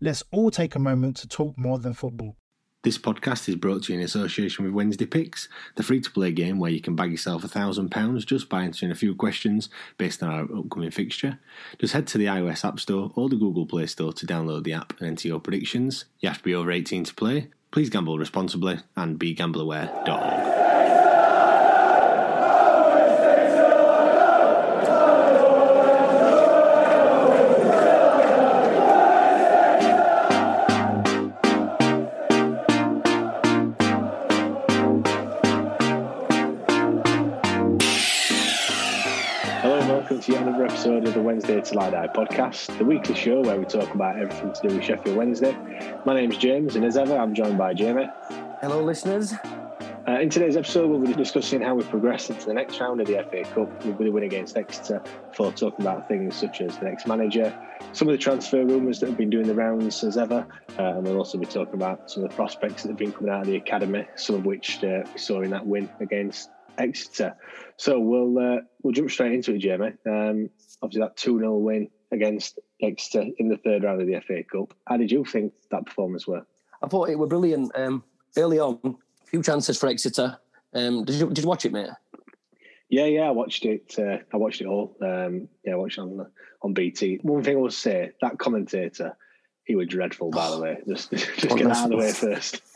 Let's all take a moment to talk more than football. This podcast is brought to you in association with Wednesday Picks, the free to play game where you can bag yourself a thousand pounds just by answering a few questions based on our upcoming fixture. Just head to the iOS App Store or the Google Play Store to download the app and enter your predictions. You have to be over 18 to play. Please gamble responsibly and be begambleaware.org. Wednesday Til I Die podcast, the weekly show where we talk about everything to do with Sheffield Wednesday. My name's James, and as ever, I'm joined by Jamie. Hello, listeners. Uh, in today's episode, we'll be discussing how we progress into the next round of the FA Cup with the win against Exeter, before talking about things such as the next manager, some of the transfer rumours that have been doing the rounds as ever, uh, and we'll also be talking about some of the prospects that have been coming out of the academy, some of which uh, we saw in that win against Exeter. So we'll uh, we'll jump straight into it, Jamie. Um, obviously, that 2 0 win against Exeter in the third round of the FA Cup. How did you think that performance were? I thought it were brilliant. Um, early on, a few chances for Exeter. Um, did you did you watch it, mate? Yeah, yeah, I watched it. Uh, I watched it all. Um, yeah, I watched it on on BT. One thing I will say, that commentator, he was dreadful. By the way, just just get out of the way first.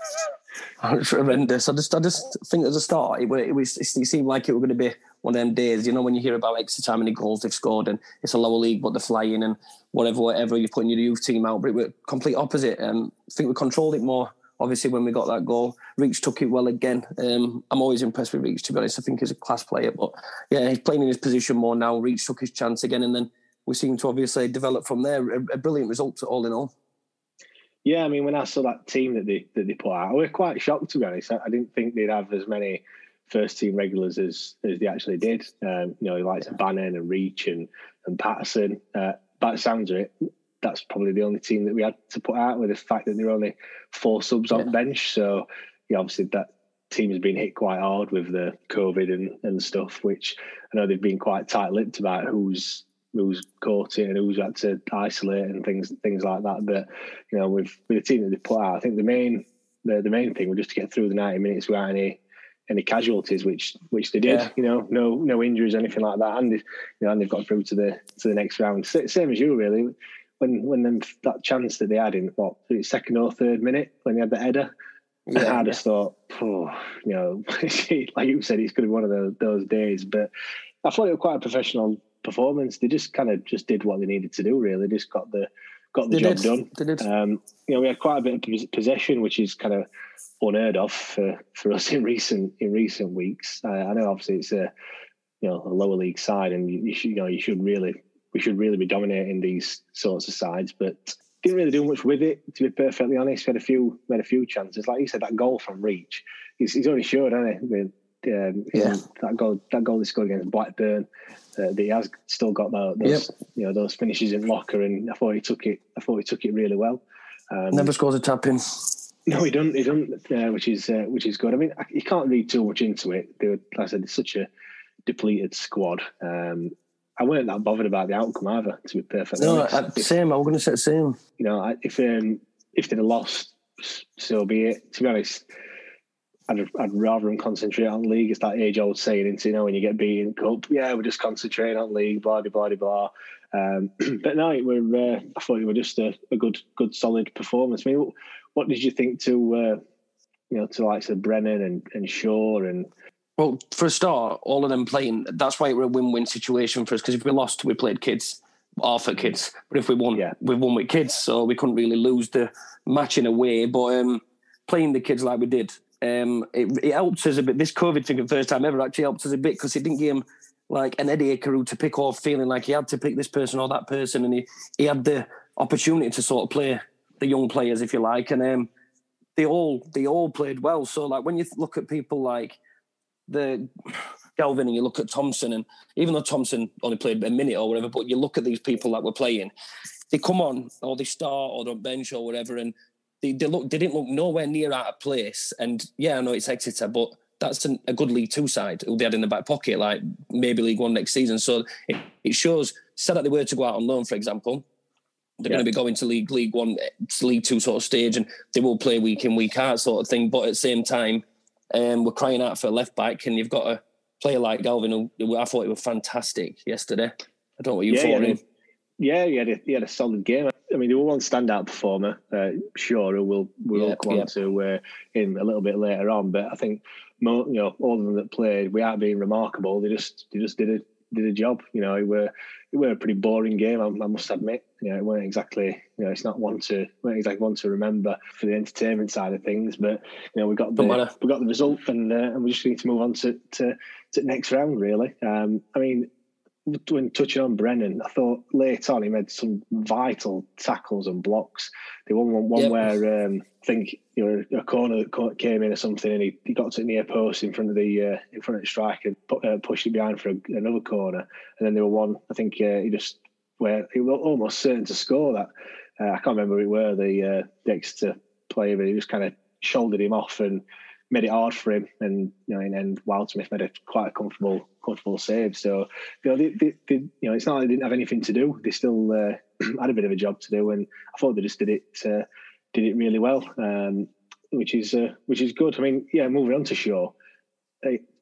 Horrendous. I just, I just think at the start, it, it was, it seemed like it was going to be one of them days. You know, when you hear about Exeter how many goals they've scored, and it's a lower league, but they're flying, and whatever, whatever you're putting your youth team out. But it was complete opposite. Um, I think we controlled it more. Obviously, when we got that goal, Reach took it well again. Um, I'm always impressed with Reach. To be honest, I think he's a class player. But yeah, he's playing in his position more now. Reach took his chance again, and then we seem to obviously develop from there. A, a brilliant result, all in all. Yeah, I mean, when I saw that team that they that they put out, I was quite shocked to be honest. I, I didn't think they'd have as many first team regulars as as they actually did. Um, you know, like Bannon and Reach and and Paterson. Uh, by the sounds of it, that's probably the only team that we had to put out with the fact that there were only four subs on yeah. bench. So, yeah, obviously that team has been hit quite hard with the COVID and, and stuff, which I know they've been quite tight lipped about who's who's caught it and who's had to isolate and things things like that. But you know, with with the team that they put out, I think the main the, the main thing was just to get through the ninety minutes without any any casualties, which which they did. Yeah. You know, no no injuries, anything like that, and you know, and they've got through to the to the next round. Same as you, really. When when them, that chance that they had in what second or third minute when they had the header. Yeah, I just thought, oh, you know, like you said, it's going to be one of those, those days. But I thought it was quite a professional performance. They just kind of just did what they needed to do. Really, just got the got the they job did. done. They um, you know, we had quite a bit of possession, which is kind of unheard of for, for us in recent in recent weeks. Uh, I know, obviously, it's a you know a lower league side, and you, you should you know you should really we should really be dominating these sorts of sides, but didn't really do much with it. To be perfectly honest, we had a few we had a few chances. Like you said, that goal from Reach, he's, he's only showed, hasn't he? Um, yeah. that goal that goal he scored against Blackburn uh, he has still got those, yep. you know those finishes in locker, and I thought he took it. I thought he took it really well. Um, Never scores a tap in. No, he doesn't. He doesn't, uh, which is uh, which is good. I mean, you can't read too much into it. They were, like I said, it's such a depleted squad. Um, I weren't that bothered about the outcome either. To be perfectly no, honest, I, same. I was going to say the same. You know, if um, if they'd have lost, so be it. To be honest, I'd, I'd rather them concentrate on league. It's that age old saying, into you know, when you get beaten cup, yeah, we're just concentrating on league, blah blah blah blah. Um, but no, it were. Uh, I thought it was just a, a, good, good, solid performance. I mean, what, what did you think to, uh, you know, to likes of Brennan and, and Shaw and well, for a start, all of them playing. That's why it was a win-win situation for us. Because if we lost, we played kids, half at kids. But if we won, yeah. we won with kids, so we couldn't really lose the match in a way. But um, playing the kids like we did, um, it, it helped us a bit. This COVID thing, first time ever, actually helped us a bit because it didn't give him like an Eddie Akeru to pick off, feeling like he had to pick this person or that person, and he he had the opportunity to sort of play the young players, if you like, and um, they all they all played well. So like when you look at people like the Galvin and you look at Thompson, and even though Thompson only played a minute or whatever, but you look at these people that were playing, they come on or they start or they're bench or whatever, and they, they look they didn't look nowhere near out of place. And yeah, I know it's Exeter, but that's an, a good League Two side who they had in the back pocket, like maybe League One next season. So it, it shows. Said that they were to go out on loan, for example, they're yeah. going to be going to League League One, League Two sort of stage, and they will play week in week out sort of thing. But at the same time, um, we're crying out for a left back, and you've got a player like Galvin, who I thought he was fantastic yesterday. I don't know what you yeah, thought of him. Yeah, he had, a, he had a solid game. I mean, he was one standout performer, uh, sure, who we'll, we'll yeah, come on to uh, in a little bit later on. But I think, you know, all of them that played, without being remarkable, they just they just did a did a job. You know, it were it were a pretty boring game. I, I, must admit. You know, it weren't exactly. You know, it's not one to weren't exactly one to remember for the entertainment side of things. But you know, we got the we got the result, and uh, and we just need to move on to to, to next round. Really. Um, I mean, when touching on Brennan, I thought late on he made some vital tackles and blocks. The one one, one yep. where um, I think you know a corner that came in or something, and he, he got to the near post in front of the uh, in front of the striker and put, uh, pushed it behind for a, another corner. And then there were one I think uh, he just where he was almost certain to score that. Uh, I can't remember who it were the uh, the Exeter player, but he just kind of shouldered him off and made it hard for him, and you know, and, Wildsmith made a quite a comfortable, comfortable save. So, you know, they, they, they, you know, it's not like they didn't have anything to do. They still uh, had a bit of a job to do, and I thought they just did it, uh, did it really well, um, which is uh, which is good. I mean, yeah, moving on to Shaw.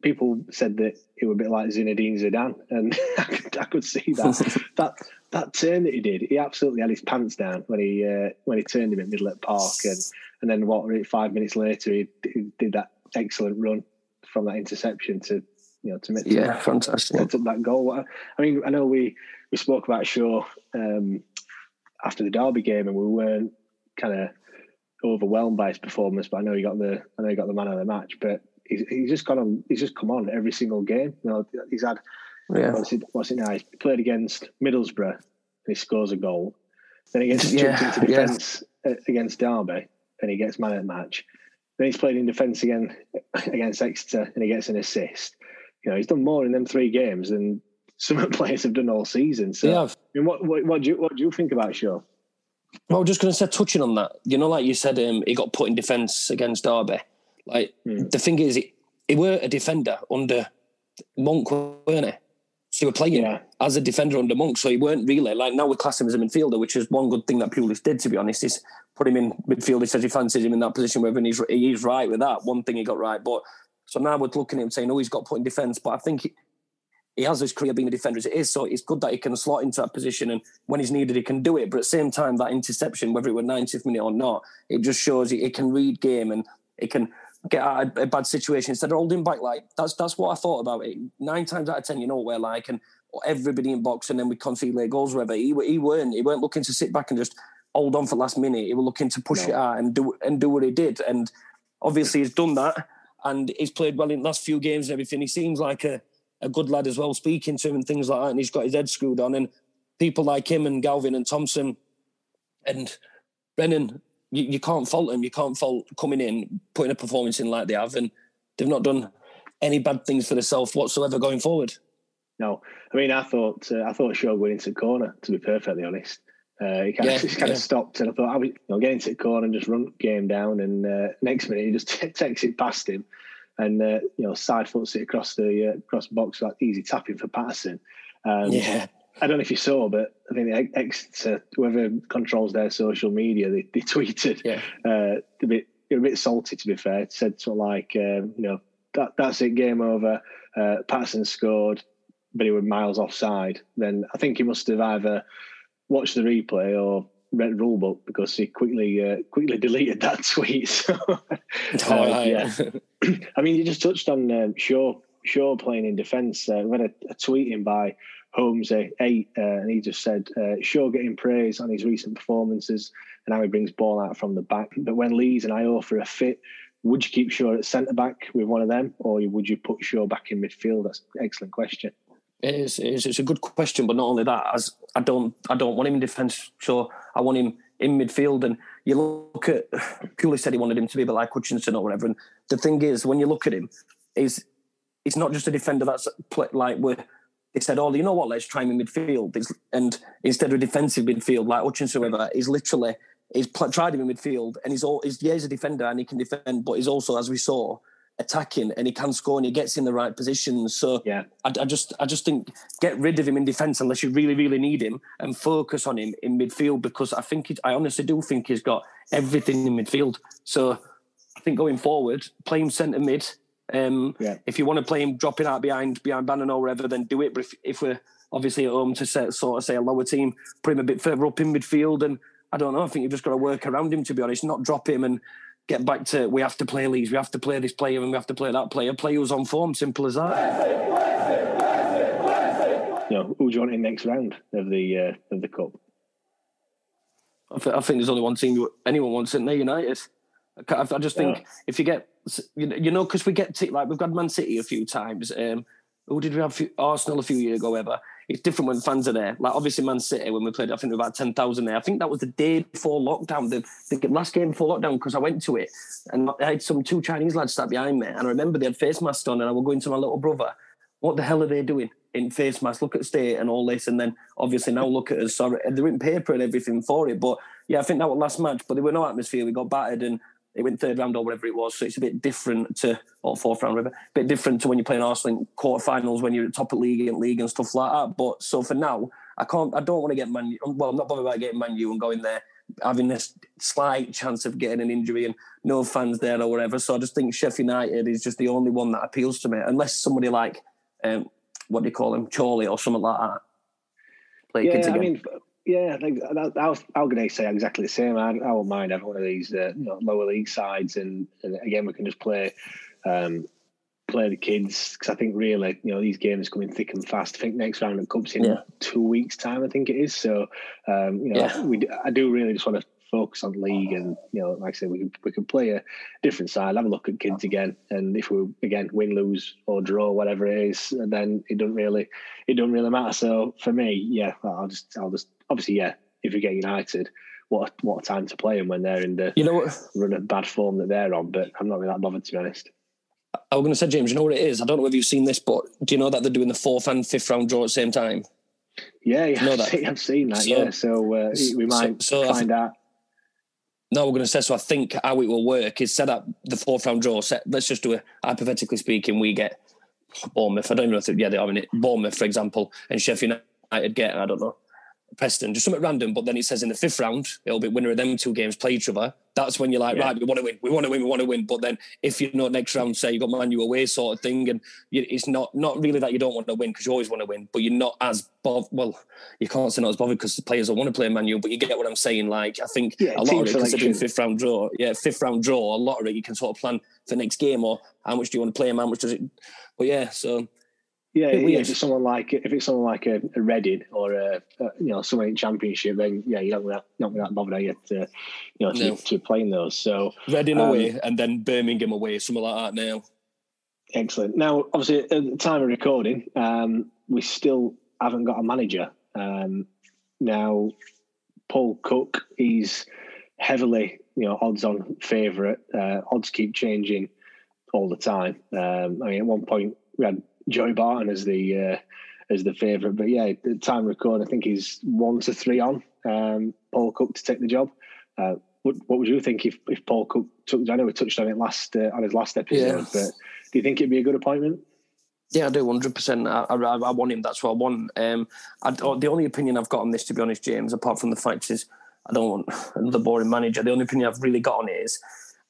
People said that it was a bit like Zinedine Zidane, and I, could, I could see that that that turn that he did. He absolutely had his pants down when he uh, when he turned him at Middle Park, and and then what? Five minutes later, he, he did that excellent run from that interception to you know to make yeah, to, fantastic to that goal. I mean, I know we we spoke about Shaw um, after the Derby game, and we weren't kind of overwhelmed by his performance. But I know he got the I know he got the man of the match. But he's, he's just gone on. He's just come on every single game. You know, he's had yeah. what's it, what's it now? He played against Middlesbrough and he scores a goal. Then he gets yeah, jumped into defence yeah. against Derby and he gets man of the match. Then he's played in defence again against Exeter and he gets an assist. You know, he's done more in them three games than some players have done all season. So, I mean, what, what, what, do you what do you think about Shaw? Well, just going to say, touching on that, you know, like you said, um, he got put in defence against Derby. Like mm. the thing is, he, he were a defender under Monk, weren't he? So he were playing yeah. as a defender under Monk, so he weren't really like now we class him as a midfielder, which is one good thing that Pulis did. To be honest, is put him in midfield. He says he fancies him in that position. Whether he's he's right with that, one thing he got right. But so now we're looking at him saying, "Oh, he's got put in defence, but I think he, he has his career being a defender as it is. So it's good that he can slot into that position, and when he's needed, he can do it. But at the same time, that interception, whether it were 90th minute or not, it just shows he, he can read game and he can get out of a bad situation instead of holding back. Like that's that's what I thought about it. Nine times out of ten, you know what we're like, and everybody in box, and then we concede late goals. Whatever he he weren't he weren't looking to sit back and just hold on for last minute. He was looking to push no. it out and do and do what he did. And obviously he's done that, and he's played well in the last few games and everything. He seems like a a good lad as well, speaking to him and things like that. And he's got his head screwed on. And people like him and Galvin and Thompson and Brennan, you, you can't fault them. You can't fault coming in, putting a performance in like they have, and they've not done any bad things for themselves whatsoever going forward. No, I mean, I thought uh, I thought Shaw went into the corner. To be perfectly honest, uh, he kind, yeah, of, he kind yeah. of stopped, and I thought I was you know, get into the corner and just run game down. And uh, next minute, he just takes it past him, and uh, you know side foots it across the uh, across the box like easy tapping for Paterson. Um, yeah. I don't know if you saw, but I think Exeter, whoever controls their social media, they, they tweeted yeah. uh, a bit a bit salty to be fair. Said sort of like, um, you know, that that's it, game over. Uh, Paterson scored, but he was miles offside. Then I think he must have either watched the replay or read the rule book because he quickly uh, quickly deleted that tweet. So, uh, yeah. I mean, you just touched on um, Shaw Shaw playing in defence. Uh, we had a, a tweet in by Holmes eight, uh, and he just said uh, Shaw getting praise on his recent performances and how he brings ball out from the back. But when Lees and Iorfa a fit, would you keep Shaw at centre back with one of them, or would you put Shaw back in midfield? That's an excellent question. It is, it is. It's a good question, but not only that. As I don't, I don't want him in defence. So I want him in midfield. And you look at Cooley said he wanted him to be a bit like Hutchinson or whatever. And the thing is, when you look at him, is he's not just a defender that's like we're. They said, "Oh, you know what? Let's try him in midfield." and instead of a defensive midfield like Hutchinson, whatever, he's literally he's tried him in midfield, and he's all he's yeah he's a defender and he can defend, but he's also, as we saw, attacking and he can score and he gets in the right positions. So yeah, I, I just I just think get rid of him in defence unless you really really need him and focus on him in midfield because I think I honestly do think he's got everything in midfield. So I think going forward, play him centre mid. Um, yeah. If you want to play him dropping out behind behind Bannon or whatever, then do it. But if, if we're obviously at home to set, sort of say a lower team, put him a bit further up in midfield and I don't know. I think you've just got to work around him, to be honest, not drop him and get back to we have to play Lees, we have to play this player, and we have to play that player. Play who's on form, simple as that. You know, who do you want in next round of the uh, of the cup? I, th- I, think there's only one team anyone wants in there, United. I, I just think yeah. if you get, you know, because we get t- like we've got Man City a few times. Um, who did we have? Arsenal a few years ago, ever it's different when fans are there. Like obviously Man City when we played, I think about ten thousand there. I think that was the day before lockdown, the, the last game before lockdown, because I went to it and I had some two Chinese lads sat behind me, and I remember they had face masks on, and I was going to my little brother. What the hell are they doing in face masks? Look at state and all this, and then obviously now look at us. Sorry, they're in paper and everything for it. But yeah, I think that was last match, but there were no atmosphere. We got battered and it went third round or whatever it was. So it's a bit different to, or fourth round, whatever, a bit different to when you're playing Arsenal in quarterfinals when you're at top of league and league and stuff like that. But so for now, I can't, I don't want to get Man Well, I'm not bothered about getting Man U and going there, having this slight chance of getting an injury and no fans there or whatever. So I just think Sheffield United is just the only one that appeals to me, unless somebody like, um, what do you call him, Chorley or something like that. Play yeah, I mean, yeah, I think that, I was, I was going to say exactly the same. I, I won't mind having one of these uh, you know, lower league sides, and, and, again we can just play um, play the kids because I think really you know these games coming thick and fast. I think next round of cups in yeah. two weeks' time. I think it is. So um, you know, yeah. we I do really just want to focus on league, and you know, like I said, we can we can play a different side, have a look at kids again, and if we again win, lose, or draw, whatever it is, then it doesn't really it doesn't really matter. So for me, yeah, I'll just I'll just obviously, yeah, if you get United, what a, what a time to play them when they're in the you know what? run of bad form that they're on. But I'm not really that bothered to be honest. I was going to say, James, you know what it is? I don't know if you've seen this, but do you know that they're doing the fourth and fifth round draw at the same time? Yeah, yeah, you know I've, seen, I've seen that. So, yeah, so uh, we might so, so find out. No, we're going to say so. I think how it will work is set up the fourth round draw. Set. Let's just do it. Hypothetically speaking, we get Bournemouth. I don't know if yeah they are in it. Bournemouth, for example, and Sheffield United get I don't know Preston, just something random. But then it says in the fifth round, it'll be winner of them two games play each other. That's when you're like, yeah. right, we want to win, we want to win, we want to win. But then if you know next round, say you got Man U away sort of thing, and you, it's not not really that you don't want to win because you always want to win, but you're not as bothered. Well, you can't say not as bothered because the players will want to play Man U, but you get what I'm saying. Like I think yeah, a lot of it, considering fifth round draw, yeah, fifth round draw, a lot of it you can sort of plan for next game or how much do you want to play him, how much does it. But yeah, so yeah, if it's someone like if it's someone like a, a Reading or a, a, you know someone in Championship, then yeah, you're not that not that bothered are you to you know to, no. to playing those. So Reading um, away and then Birmingham away, something like that. Now, excellent. Now, obviously, at the time of recording, um, we still haven't got a manager. Um, now, Paul Cook, he's heavily you know odds on favourite. Uh, odds keep changing all the time. Um, I mean, at one point we had Joey Barton as the uh, as the favourite. But yeah, the time record, I think he's one to three on um, Paul Cook to take the job. Uh, what, what, would you think if, if Paul Cook took? I know we touched on it last uh, on his last episode, yeah. but do you think it'd be a good appointment? Yeah, I do, hundred percent. I, I, I, want him. That's what I want. Um, I, the only opinion I've got on this, to be honest, James, apart from the fact is I don't want another boring manager. The only opinion I've really got on it is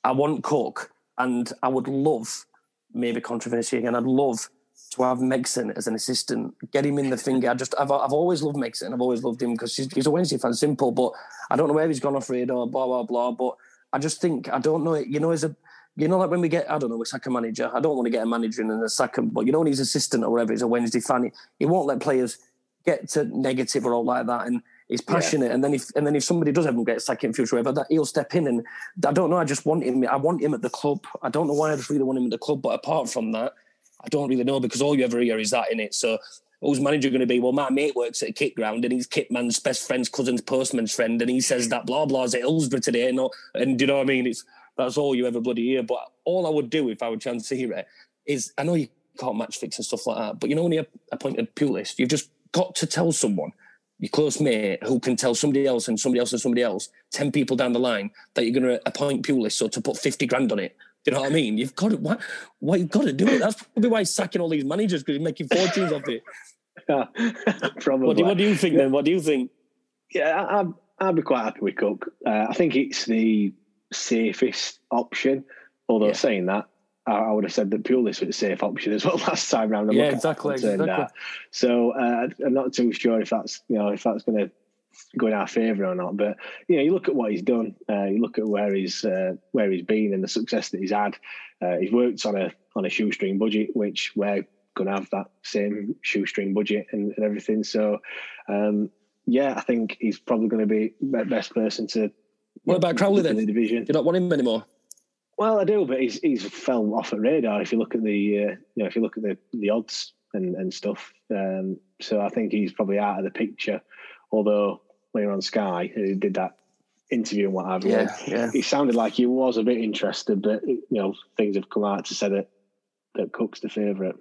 I want Cook, and I would love, maybe controversy again, I'd love to have Megson as an assistant, get him in the finger. I just, I've, I've always loved Megson. I've always loved him because he's, he's, a Wednesday fan, simple. But I don't know where he's gone off radar, blah blah blah. But I just think I don't know. You know, as a, you know, like when we get, I don't know, we sack a manager. I don't want to get a manager in and a him, but you know, when he's assistant or whatever, he's a Wednesday fan. He, he won't let players get to negative or all like that, and he's passionate. Yeah. And then if and then if somebody does ever get sacked in future, whatever, that he'll step in. And I don't know. I just want him. I want him at the club. I don't know why. I just really want him at the club. But apart from that. I don't really know because all you ever hear is that in it. So who's manager going to be? Well, my mate works at a kit ground and he's Kitman's best friend's cousin's postman's friend, and he says that blah blah's at Hillsborough today. And do you know what I mean? It's that's all you ever bloody hear. But all I would do if I were chance to hear it is I know you can't match fix and stuff like that, but you know when you appointed Pulis, you've just got to tell someone your close mate who can tell somebody else and somebody else and somebody else, 10 people down the line, that you're going to appoint Pulis so to put 50 grand on it you know what I mean? You've got to why, why you've got to do it. That's probably why he's sacking all these managers because he's making fortunes off it. Yeah, probably. What do, what do, you think then? What do you think? Yeah, I, I'd be quite happy with Cook. Uh, I think it's the safest option. Although yeah. saying that, I, I, would have said that Pulis was a safe option as well last time round. Yeah, exactly. exactly. So uh, I'm not too sure if that's you know if that's going to go in our favour or not. But you know, you look at what he's done. Uh, you look at where he's uh, where he's been and the success that he's had. Uh, he's worked on a on a shoestring budget, which we're going to have that same shoestring budget and, and everything. So, um, yeah, I think he's probably going to be the best person to. What about Cowley then? The division. Do you not want him anymore? Well, I do, but he's he's fell off at radar. If you look at the uh, you know if you look at the the odds and and stuff, um, so I think he's probably out of the picture. Although when on Sky, who did that interview and what have you, yeah, yeah. he sounded like he was a bit interested, but you know things have come out to say that that Cook's the favourite.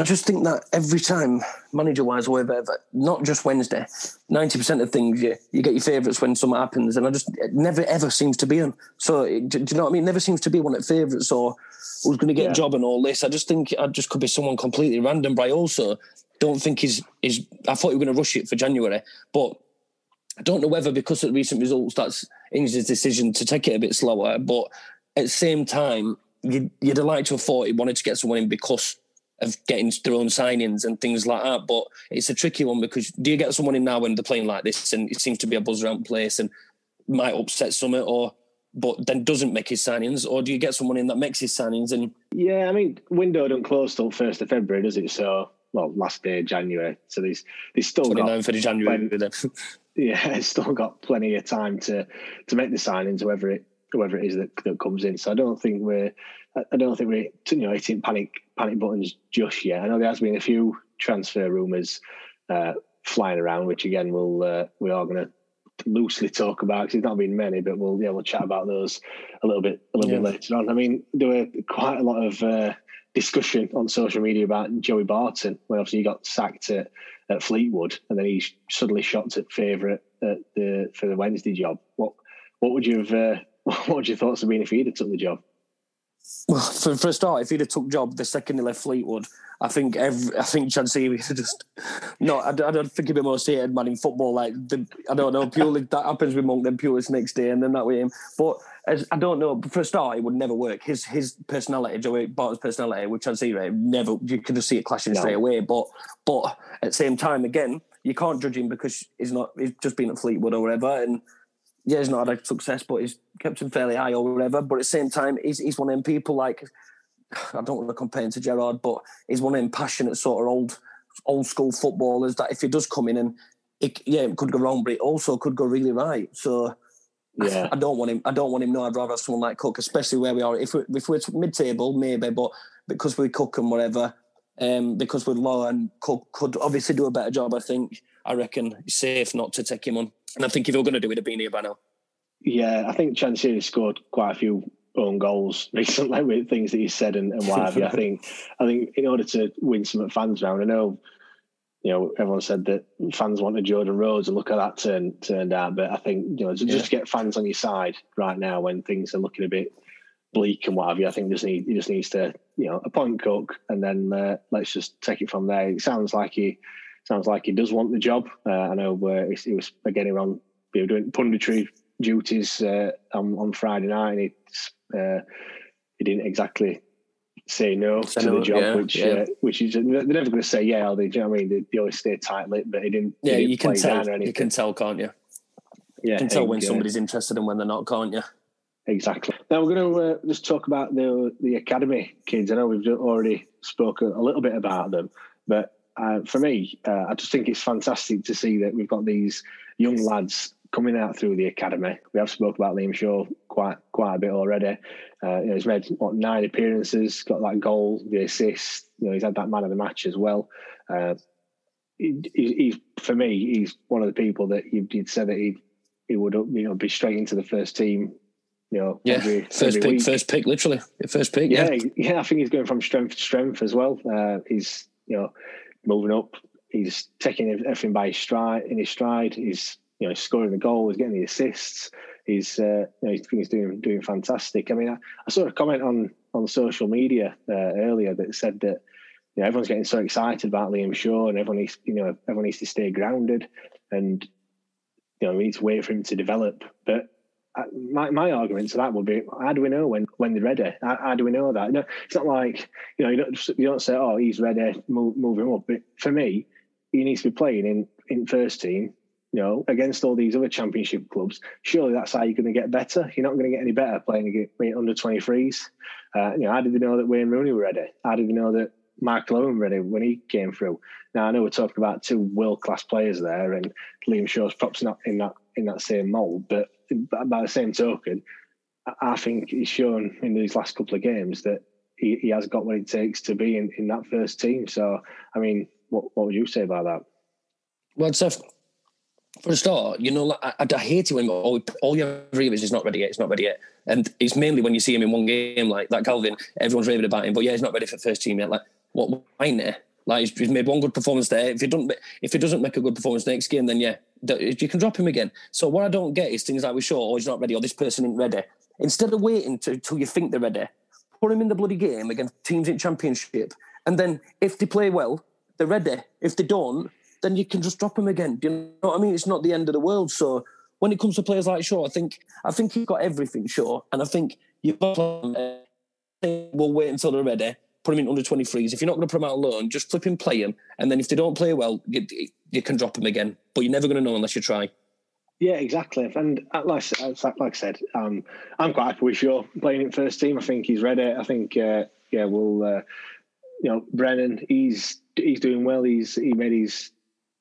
I just think that every time, manager wise, or whatever, not just Wednesday, 90% of things, you, you get your favourites when something happens. And I just, it never ever seems to be on. So, do, do, you know what I mean? never seems to be one at favourites or who's going to get yeah. a job and all this. I just think I just could be someone completely random. But I also don't think he's, he's I thought he was going to rush it for January. But I don't know whether because of the recent results that's Ings' decision to take it a bit slower, but at the same time, you'd, you'd have liked to have thought he wanted to get someone in because of getting their own signings and things like that. But it's a tricky one because do you get someone in now when they're playing like this and it seems to be a buzz around place and might upset Summit or but then doesn't make his signings, or do you get someone in that makes his signings? And yeah, I mean, window don't close till first of February, does it? So well, last day of January. So there's there's still 29th got of January them. yeah, it's still got plenty of time to to make the signings, whoever it whoever it is that, that comes in. So I don't think we're I don't think we're you know hitting panic panic buttons just yet. I know there has been a few transfer rumours uh, flying around, which again we'll uh, we are going to loosely talk about because it's not been many, but we'll yeah we'll chat about those a little bit a little yeah. bit later on. I mean, there were quite a lot of uh, discussion on social media about Joey Barton, where obviously he got sacked at, at Fleetwood, and then he suddenly shot at favourite at the for the Wednesday job. What what would you have? Uh, what would your thoughts have been if he'd have took the job? Well, for, for a start, if he'd have took job the second he left Fleetwood, I think every, I think Chansiri just no. I, I don't think he'd be most hated man in football. Like the, I don't know, purely that happens with Monk, then Pulis next day, and then that with him. But as, I don't know. For a start, it would never work. His his personality, Joey Barton's personality with Chansiri, never you could just see it clashing no. straight away. But but at the same time, again, you can't judge him because he's not. He's just been at Fleetwood or whatever, and yeah, he's not had a success, but he's kept him fairly high or whatever. But at the same time, he's he's one of them people like I don't want to compare him to Gerrard, but he's one of them passionate sort of old old school footballers that if he does come in and it, yeah, it could go wrong, but it also could go really right. So yeah. I, don't want him. I don't want him. No, I'd rather have someone like Cook, especially where we are. If we're, if we're mid-table, maybe, but because we Cook and whatever, um, because we're low and Cook could obviously do a better job. I think. I reckon it's safe not to take him on. And I think if you're going to do it, it'd be near by now. Yeah, I think Chansiri scored quite a few own goals recently with things that he said and, and what have you. I think I think in order to win some fans round, I know you know everyone said that fans wanted Jordan Rhodes and look at that turn turned out. But I think you know yeah. just get fans on your side right now when things are looking a bit bleak and what have you, I think just need he just needs to you know appoint Cook and then uh, let's just take it from there. It sounds like he sounds like he does want the job. Uh, I know uh, he was getting on you know, doing punditry duties uh, on, on Friday night, and he uh, he didn't exactly say no to the job, yeah, which yeah. Uh, which is they're never going to say yeah. Are they? Do you know what I mean? They, they always stay tight lipped, but he didn't. Yeah, didn't you can tell. You can tell, can't you? Yeah, you can tell when somebody's interested and when they're not, can't you? Exactly. Now we're going to uh, just talk about the the academy kids. I know we've already spoken a little bit about them, but uh, for me, uh, I just think it's fantastic to see that we've got these young lads coming out through the academy. We have spoke about Liam Shaw quite quite a bit already. Uh, you know, he's made what nine appearances, got that goal, the assist. You know, he's had that man of the match as well. Uh, he, he's for me, he's one of the people that you'd, say that he he would you know be straight into the first team. You know, yeah, every, first every pick, week. first pick, literally, first pick. Yeah, yeah, yeah, I think he's going from strength to strength as well. Uh, he's you know moving up. He's taking everything by his stride in his stride. He's you know scoring the goal. He's getting the assists. He's uh, you know he's doing doing fantastic. I mean, I, I saw a comment on on social media uh, earlier that said that you know everyone's getting so excited about Liam Shaw and everyone needs you know everyone needs to stay grounded and you know we need to wait for him to develop. But uh, my, my argument to that would be how do we know when when they're ready how, how do we know that know, it's not like you know you don't you don't say oh he's ready move, move him up but for me he needs to be playing in in first team you know against all these other championship clubs surely that's how you're going to get better you're not going to get any better playing against under 23s uh, you know how did they know that Wayne Rooney were ready how did they know that Michael Owen ready when he came through now I know we're talking about two world class players there and Liam Shaw's perhaps not in that in that same mold but by the same token, I think he's shown in these last couple of games that he, he has got what it takes to be in, in that first team. So, I mean, what, what would you say about that? Well, so for a start, you know, I, I hate it when all, all you ever hear is he's not ready yet, he's not ready yet. And it's mainly when you see him in one game like that, Galvin, everyone's raving about him, but yeah, he's not ready for first team yet. Like, what, why there? Like he's, made one good performance there. If he doesn't, if he doesn't make a good performance next game, then yeah, you can drop him again. So what I don't get is things like we show, oh, he's not ready, or this person isn't ready. Instead of waiting till you think they're ready, put him in the bloody game against teams in championship, and then if they play well, they're ready. If they don't, then you can just drop him again. Do you know what I mean? It's not the end of the world. So when it comes to players like Shaw, I think I think he's got everything, Shaw, and I think you've got. We'll wait until they're ready put him in under 23s. If you're not going to put him out alone, just flip him, play him. And then if they don't play well, you, you can drop him again. But you're never going to know unless you try. Yeah, exactly. And uh, like, like I said, um, I'm quite happy with Shaw playing in first team. I think he's ready. I think, uh, yeah, we'll, uh, you know, Brennan, he's he's doing well. He's he made his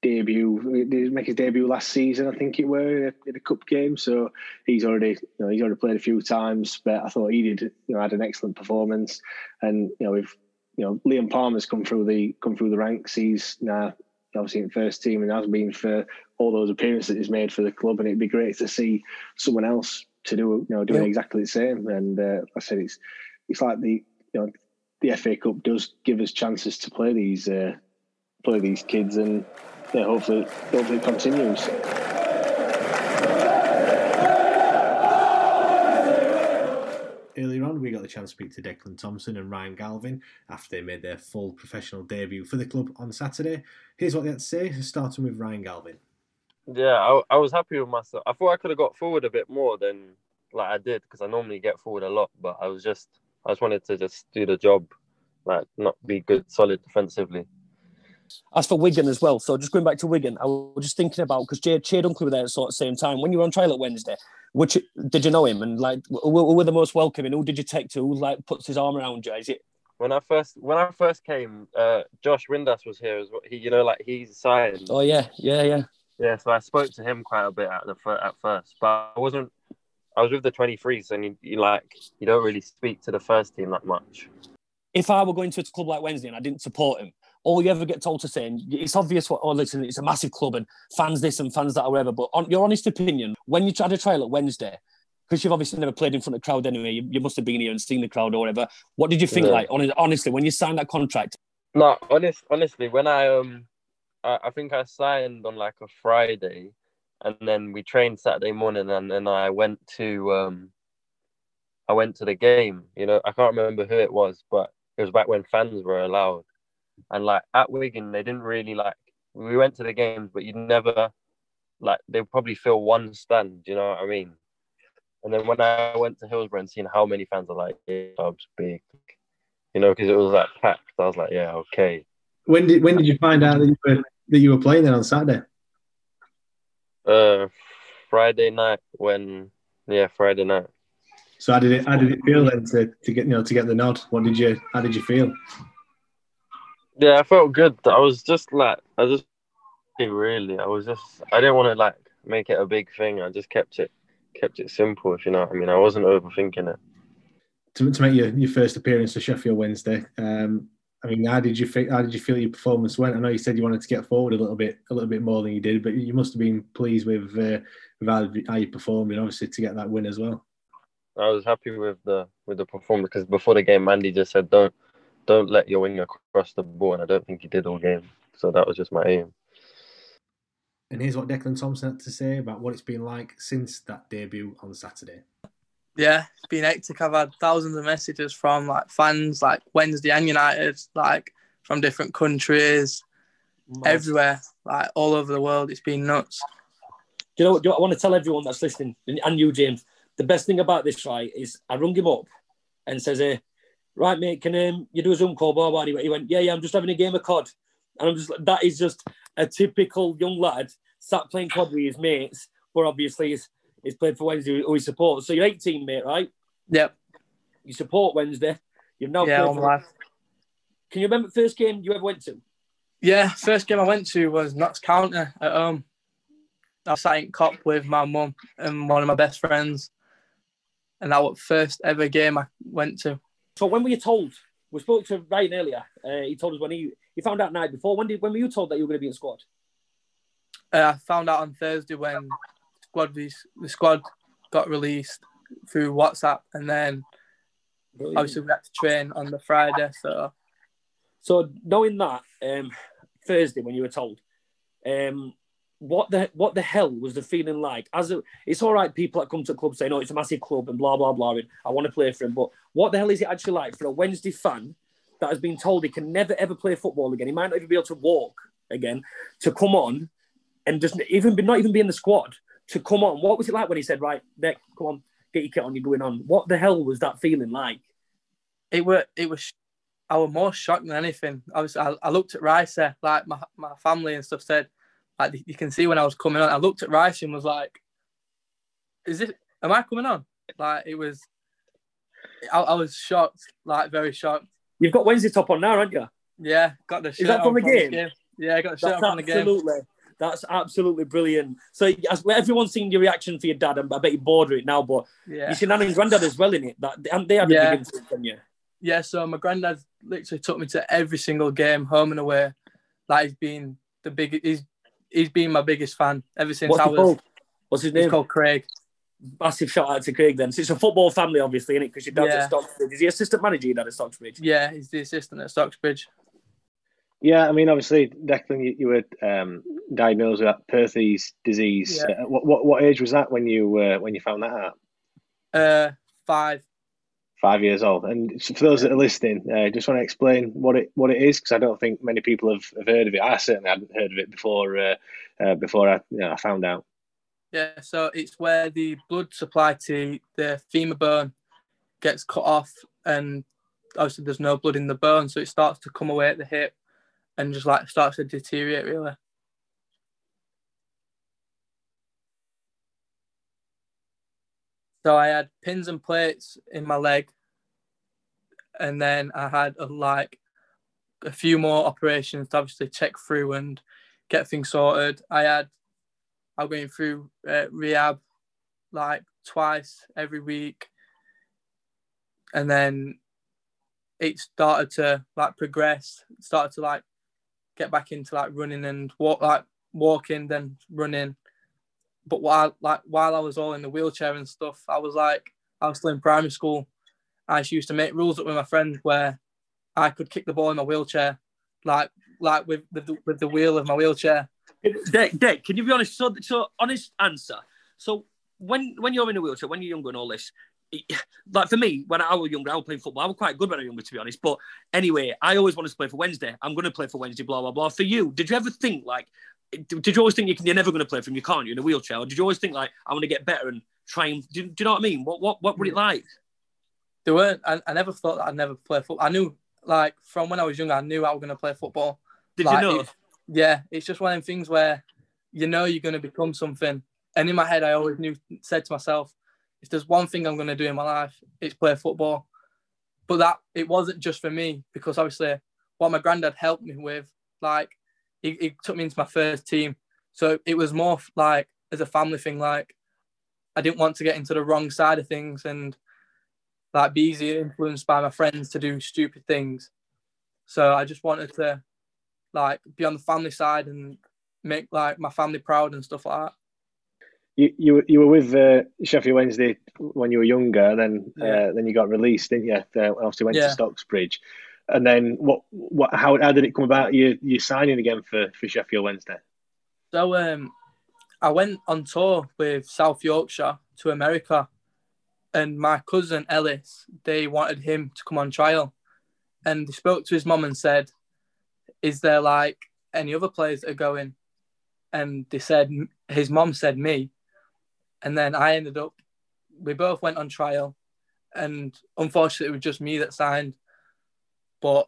debut. Did make his debut last season, I think it were in a, cup game. So he's already, you know, he's already played a few times. But I thought he did, you know, had an excellent performance. And you know, we've, you know, Liam Palmer's come through the come through the ranks. He's now obviously in first team and has been for all those appearances that he's made for the club. And it'd be great to see someone else to do, you know, doing yeah. exactly the same. And uh, I said it's it's like the, you know, the FA Cup does give us chances to play these. Uh, play these kids and yeah, hopefully, hopefully it continues. Earlier on, we got the chance to speak to Declan Thompson and Ryan Galvin after they made their full professional debut for the club on Saturday. Here's what they had to say, starting with Ryan Galvin. Yeah, I, I was happy with myself. I thought I could have got forward a bit more than like I did because I normally get forward a lot, but I was just I just wanted to just do the job, like not be good, solid defensively. As for Wigan as well, so just going back to Wigan, I was just thinking about because Chey, Chey Dunkley were there at sort of the same time. When you were on trial at Wednesday, which did you know him and like who were the most welcoming? Who did you take to? Who like puts his arm around you? Is it? When I first when I first came, uh, Josh Windass was here as well. He, you know, like he's signed. Oh yeah, yeah, yeah. Yeah, so I spoke to him quite a bit at the at first, but I wasn't. I was with the 23s, and you, you like you don't really speak to the first team that much. If I were going to a club like Wednesday and I didn't support him, all you ever get told to say, and it's obvious what, oh, listen, it's a massive club and fans this and fans that or whatever. But on your honest opinion, when you tried a trial at Wednesday, because you've obviously never played in front of a crowd anyway, you, you, must have been here and seen the crowd or whatever. What did you think? Yeah. Like, honestly, when you signed that contract? No, honest, honestly, when I um, I, I think I signed on like a Friday, and then we trained Saturday morning, and then I went to um, I went to the game. You know, I can't remember who it was, but it was back when fans were allowed. And like at Wigan, they didn't really like. We went to the games, but you'd never like. They'd probably fill one stand. You know what I mean? And then when I went to Hillsborough and seen how many fans are like, club's big, you know, because it was like packed. I was like, yeah, okay. When did when did you find out that you were that you were playing then on Saturday? Uh, Friday night when, yeah, Friday night. So how did it how did it feel then to, to get you know to get the nod? What did you how did you feel? Yeah, I felt good. I was just like, I just really, I was just, I didn't want to like make it a big thing. I just kept it, kept it simple. If you know what I mean, I wasn't overthinking it. To, to make your, your first appearance for Sheffield Wednesday, um, I mean, how did you feel? How did you feel your performance went? I know you said you wanted to get forward a little bit, a little bit more than you did, but you must have been pleased with, uh, with how, how you performed, and obviously to get that win as well. I was happy with the with the performance because before the game, Mandy just said, "Don't don't let your winger cross the ball," and I don't think he did all game. So that was just my aim. And here's what Declan Thompson had to say about what it's been like since that debut on Saturday. Yeah, it's been hectic. I've had thousands of messages from like fans, like Wednesday and United, like from different countries, everywhere, like all over the world. It's been nuts. Do you know what? Do you know what I want to tell everyone that's listening, and you, James? The best thing about this, right, is I rung him up and says, "Hey, right, mate, can um, you do a Zoom call?" Blah, blah. He went, he went, "Yeah, yeah, I'm just having a game of COD," and I'm just that is just a typical young lad sat playing COD with his mates, but obviously he's, he's played for Wednesday who he supports. So you're 18, mate, right? Yep. You support Wednesday. You've now Yeah, played for-. Can you remember the first game you ever went to? Yeah, first game I went to was Notts County at home. I sat in Kop with my mum and one of my best friends, and that was the first ever game I went to. So when were you told? We spoke to Ryan earlier. Uh, he told us when he he found out night before. When did when were you told that you were going to be in squad? Uh, I found out on Thursday when squad the squad got released through WhatsApp, and then obviously we had to train on the Friday. So So knowing that um, Thursday when you were told, um, what the what the hell was the feeling like? As a, it's all right, people that come to the club saying, "Oh, it's a massive club" and blah blah blah, and I want to play for him. But what the hell is it actually like for a Wednesday fan that has been told he can never ever play football again? He might not even be able to walk again. To come on and just even not even be in the squad to come on. What was it like when he said, "Right, Nick, come on, get your kit on, you're going on"? What the hell was that feeling like? it were it was I was more shocked than anything. Obviously, I, I looked at Rice, like my my family and stuff said, like you can see when I was coming on. I looked at Rice and was like, "Is it? Am I coming on?" Like it was. I, I was shocked, like very shocked. You've got Wednesday top on now, haven't you? Yeah, got the shirt. that from the this game? Yeah, I got the shirt That's on from the game. absolutely, that's absolutely brilliant. So as everyone's seen your reaction for your dad, and I bet you're bored with it now. But Yeah. you see Nan and Granddad as well in it. That and they had a Yeah. big influence on you. Yeah, so my granddad literally took me to every single game, home and away. Like he's been the big, he's he's been my biggest fan ever since What's I was. called? What's his He's name? called Craig. Massive shout out to Craig. Then so it's a football family, obviously, in it because your dad's Yeah. at Stocksbridge. Is he assistant manager? Your dad at Stocksbridge? Yeah, he's the assistant at Stocksbridge. Yeah, I mean, obviously, Declan, you, you were um, diagnosed with that Perthes disease. Yeah. Uh, what, what what age was that when you uh, when you found that out? Uh, five. Five years old. And for those that are listening, uh, just want to explain what it what it is because I don't think many people have, have heard of it. I certainly hadn't heard of it before uh, uh, before I you know, I found out. Yeah, so it's where the blood supply to the femur bone gets cut off, and obviously there's no blood in the bone, so it starts to come away at the hip, and just like starts to deteriorate really. So I had pins and plates in my leg, and then I had a, like a few more operations to obviously check through and get things sorted. I had I'm going through uh, rehab like twice every week, and then it started to like progress. Started to like get back into like running and walk, like walking, then running. But while like while I was all in the wheelchair and stuff, I was like I was still in primary school. I used to make rules up with my friends where I could kick the ball in my wheelchair, like like with the with the wheel of my wheelchair. Dick, Dick, can you be honest? So, so honest answer. So when when you're in a wheelchair, when you're younger and all this, it- like for me, when I was younger, I was playing football. I was quite good when I was younger, to be honest. But anyway, I always wanted to play for Wednesday. I'm going to play for Wednesday. Blah blah blah. For you, did you ever think like? Did you always think you can, you're never going to play for him? You can't. You're in a wheelchair. Or did you always think like I want to get better and try and do, do you know what I mean? What what what were it like? They weren't. I, I never thought that I'd never play football. I knew, like, from when I was young, I knew I was going to play football. Did Like, you know? it- yeah, it's just one of them things where you know you're going to become something. And in my head, I always knew, said to myself, if there's one thing I'm going to do in my life, it's play football. But that it wasn't just for me because obviously what my granddad helped me with, like he, he took me into my first team. So it was more like as a family thing, like I didn't want to get into the wrong side of things and like be easily influenced by my friends to do stupid things. So I just wanted to like be on the family side and make like my family proud and stuff like that. You you were- you were with uh, Sheffield Wednesday when you were younger, then Yeah. uh, then you got released, didn't you? Uh, obviously went Yeah. to Stocksbridge, and then what what how how did it come about? You you signing again for for Sheffield Wednesday? So um, I went on tour with South Yorkshire to America, and my cousin Ellis, they wanted him to come on trial, and they spoke to his mum and said, "Is there like any other players that are going?" And they said his mum said me, and then I ended up. We both went on trial, and unfortunately, it was just me that signed. But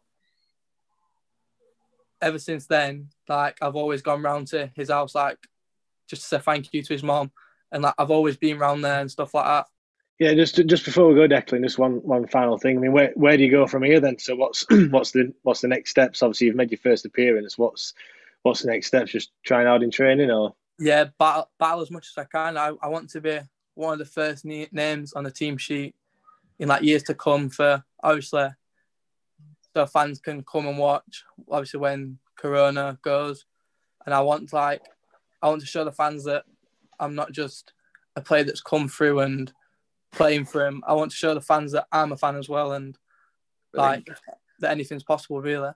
ever since then, like I've always gone round to his house, like just to say thank you to his mom, and like I've always been round there and stuff like that. Yeah, just just before we go, Declan, just one one final thing. I mean, where where do you go from here then? So what's what's the what's the next steps? Obviously, you've made your first appearance. What's what's the next steps? Just trying out in training, or Yeah, battle, battle as much as I can. I, I want to be one of the first names on the team sheet in like years to come for obviously so fans can come and watch obviously when corona goes. And i want like i want to show the fans that i'm not just a player that's come through and playing for him i want to show the fans that i'm a fan as well and like that anything's possible really.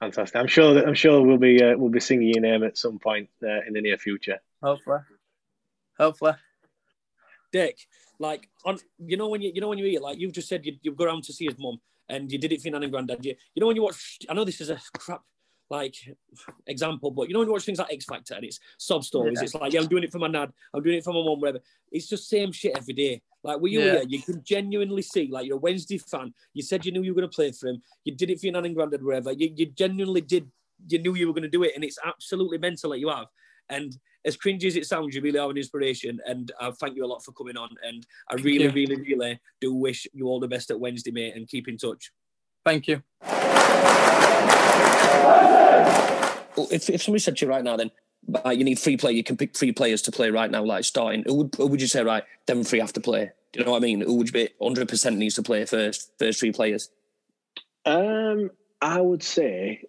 Fantastic. I'm sure that I'm sure we'll be uh, we'll be singing your name at some point uh, in the near future. hopefully. Hopefully. Dick, like on you know when you you know when you eat like you've just said you you go around to see his mum and you did it for your nan and granddad. You you know when you watch I know this is a crap like example, but you know when you watch things like X Factor and it's sob stories, Yeah. it's like yeah I'm doing it for my dad, I'm doing it for my mom, whatever. It's just same shit every day. Like were you Yeah. here, you can genuinely see like you're a Wednesday fan. You said you knew you were going to play for him. You did it for your nan and granddad, wherever. You you genuinely did. You knew you were going to do it, and it's absolutely mental that you have. And as cringy as it sounds, you really are an inspiration. And I thank you a lot for coming on. And I really, you. really, really do wish you all the best at Wednesday, mate, and keep in touch. thank you Well, If, if somebody said to you right now, then uh, you need three play, you can pick three players to play right now, like starting. Who would, who would you say, right, them three have to play? Do you know what I mean? Who would you be 100% needs to play first, first three players? Um, I would say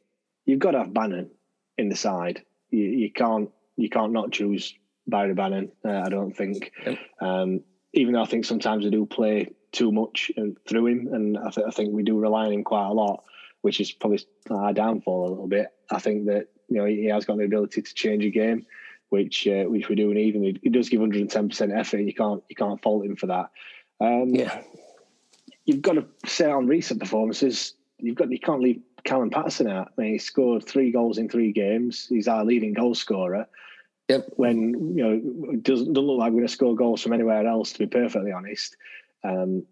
you've got to have Bannan in the side. You, you can't you can't not choose Barry Bannan. Uh, I don't think. Yep. Um, even though I think sometimes they do play too much and through him, and I, th- I think we do rely on him quite a lot, which is probably our downfall a little bit. I think that you know he has got the ability to change a game, which uh, which we do need, and he, he does give 110 percent effort. You can't you can't fault him for that. Um, Yeah. you've got to say on recent performances, you've got you can't leave Callum Paterson out. I mean, he scored three goals in three games. He's our leading goal scorer. Yep. When you know it doesn't, doesn't look like we're going to score goals from anywhere else. To be perfectly honest, um,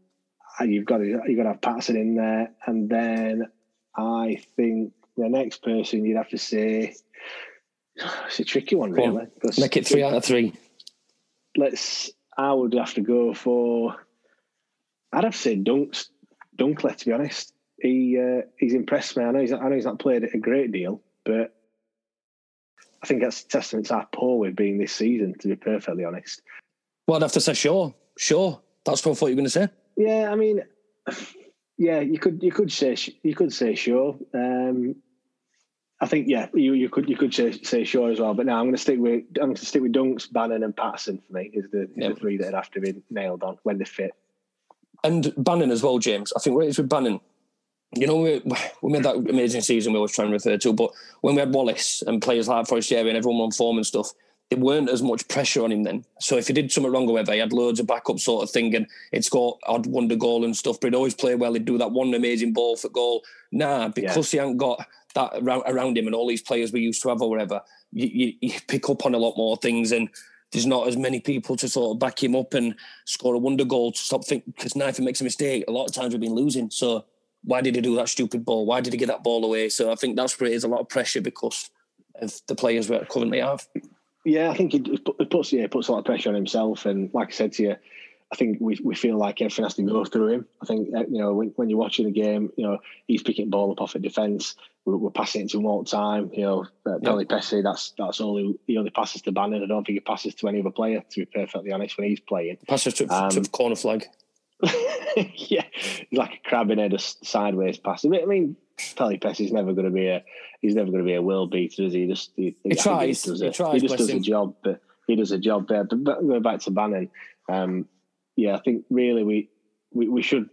you've got to you've got to have Paterson in there, and then I think the next person you'd have to say it's a tricky one, really. on. Make it three out of three. let's I would have to go for I'd have to say Dunks Dunkley to be honest. He uh, he's impressed me. I know he's I know he's not played a great deal, but I think that's testament to how poor we've been this season, to be perfectly honest. Well, I'd have to say sure. Sure. That's what I thought you were going to say. Yeah, I mean yeah, you could you could say you could say sure. Um, I think yeah, you, you could you could say, say sure as well. But now I'm going to stick with I'm going to stick with Dunks, Bannan, and Paterson for me is the, is Yeah. the three that have to be nailed on when they fit. And Bannan as well, James. I think what it is with Bannan, you know, we, we made that amazing season we always try and refer to, but when we had Wallace and players like Forestieri and everyone on form and stuff, there weren't as much pressure on him then. So if he did something wrong or whatever, he had loads of backup sort of thing and he'd score odd wonder goal and stuff, but he'd always play well. He'd do that one amazing ball for goal. Nah, because he hadn't got that around, around him and all these players we used to have or whatever, you, you, you pick up on a lot more things. And there's not as many people to sort of back him up and score a wonder goal to stop think because now if he makes a mistake, a lot of times we've been losing. So why did he do that stupid ball? Why did he get that ball away? So I think that's where it is a lot of pressure because of the players we currently have. Yeah, I think it, puts yeah, it puts a lot of pressure on himself. And like I said to you, I think we, we feel like everything has to go through him. I think uh, you know when, when you're watching the game, you know he's picking ball up off a defence. We're, we're, passing it to him all the time. You know, uh, Pelupessy, that's that's all he, he, only passes to Bannan. I don't think he passes to any other player. To be perfectly honest, when he's playing, passes to, um, to corner flag. yeah, he's like a crab in a sideways pass. I mean, Pelupessy's never going to be a he's never going to be a world beater, is he? Just he, he tries. He, he, a, tries. He just does him. a job, but he does a job there. But going back to Bannan, um, yeah, I think really we we, we should.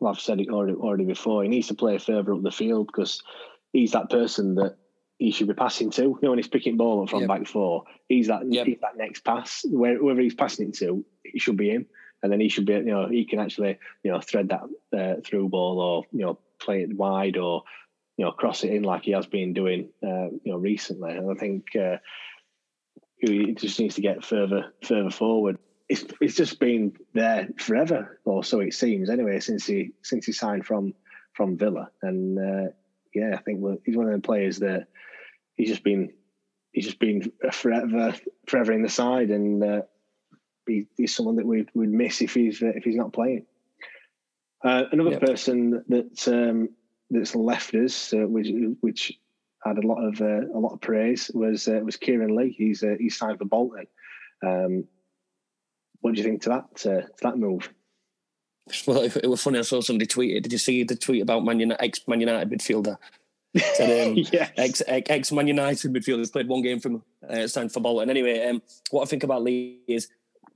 Well, I've said it already, already before. He needs to play further up the field because he's that person that he should be passing to. You know, when he's picking ball up from yep. back four, he's that yep. he's that next pass. Where, whoever he's passing it to, it should be him, and then he should be. You know, he can actually you know thread that uh, through ball or you know play it wide or you know cross it in like he has been doing uh, you know recently. And I think uh, he just needs to get further further forward it's it's just been there forever, or so it seems. Anyway, since he since he signed from from Villa, and uh, yeah, I think he's one of the players that he's just been he's just been forever forever in the side, and uh, he, he's someone that we'd would miss if he's uh, if he's not playing. Uh, another yep. person that um, that's left us, uh, which which had a lot of uh, a lot of praise, was uh, was Kieran Lee. He's he's signed for Bolton. Um, what do you think to that uh, to that move? Well, it, it, was funny. I saw somebody tweeted. Did you see the tweet about Man United, ex Man United midfielder? Said, um, yes. Ex ex Man United midfielder played one game from uh, signed for Bolton. Anyway, um, what I think about Lee is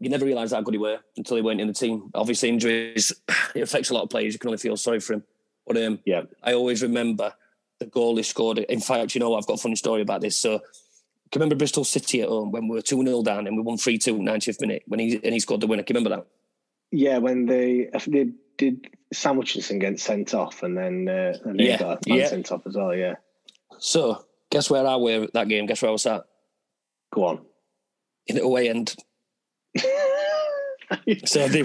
you never realise how good he were until he weren't in the team. Obviously, injuries it affects a lot of players. You can only feel sorry for him. But um, yeah, I always remember the goal he scored. In fact, you know, I've got a funny story about this. So you remember Bristol City at home when we were 2 0 down and we won 3 2 90th minute when he and he scored the winner? Can you remember that? Yeah, when they they did Sam Hutchinson get sent off and then uh, and yeah, got yeah. sent off as well. Yeah. So guess where I were that game? Guess where I was at? Go on. In the away end. so they,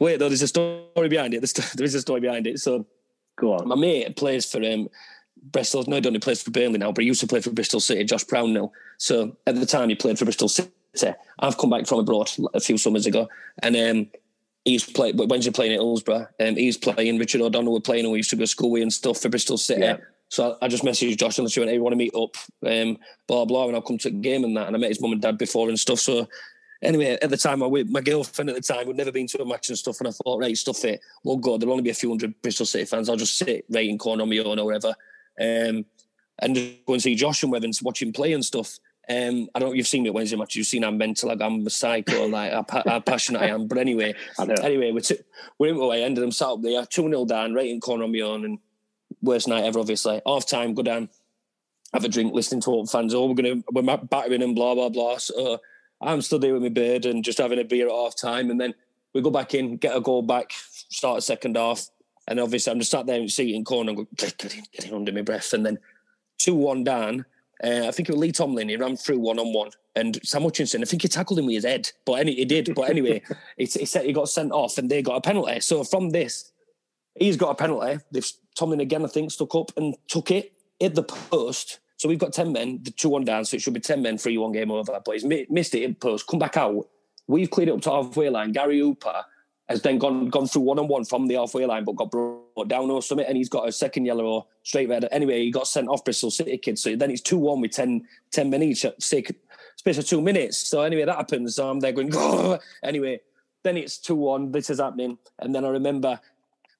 wait, though, there's a story behind it. There is a story behind it. So go on. My mate plays for um, Bristol. No, he only plays for Burnley now, but he used to play for Bristol City, Josh Brownhill. So at the time, he played for Bristol City. I've come back from abroad a few summers ago, and um, he's played. When's he playing at Hillsborough? Um, he's playing. Richard O'Donnell were playing, and we used to go school with and stuff for Bristol City. Yeah. So I just messaged Josh and I said, "Hey, you want to meet up?" Um, blah blah, and I'll come to the game and that. And I met his mum and dad before and stuff. So anyway, at the time, I my girlfriend at the time would never been to a match and stuff, and I thought, right, stuff it. We'll. There'll only be a few hundred Bristol City fans. I'll just sit right in corner on my own or whatever um, and go and see Josh and Wevens, watch him play and stuff. Um, I don't know if you've seen me at Wednesday match. You've seen I'm mental, like I'm a psycho, like how, how passionate I am. But anyway, anyway, we're, t- we're in away. Ended them sat up there, two 0 down, right in corner on my own, and worst night ever. Obviously, half time, go down, have a drink, listening to all the fans. Oh, we're gonna we're battering and blah blah blah. So I'm still there with my beard and just having a beer at half time, and then we go back in, get a goal back, start a second half. And obviously, I'm just sat there in the seat in corner and go, get, get, in, get in under my breath. And then 2 1 down. Uh, I think it was Lee Tomlin. He ran through one on one. And Sam Hutchinson, I think he tackled him with his head. But any, he did. But anyway, he, he said he got sent off and they got a penalty. So from this, he's got a penalty. They've, Tomlin again, I think, stuck up and took it, hit the post. So we've got 10 men, the 2 1 down. So it should be 10 men, 3 1 game over. But he's missed it in post, come back out. We've cleared it up to halfway line. Gary Hooper has then gone gone through one on one from the halfway line, but got brought down or something, and he's got a second yellow or straight red. Anyway, he got sent off Bristol City kids. So then it's two one with 10, 10 men each at space of two minutes. So anyway, that happens. So I'm there going, oh. anyway, then it's two one. This is happening, and then I remember,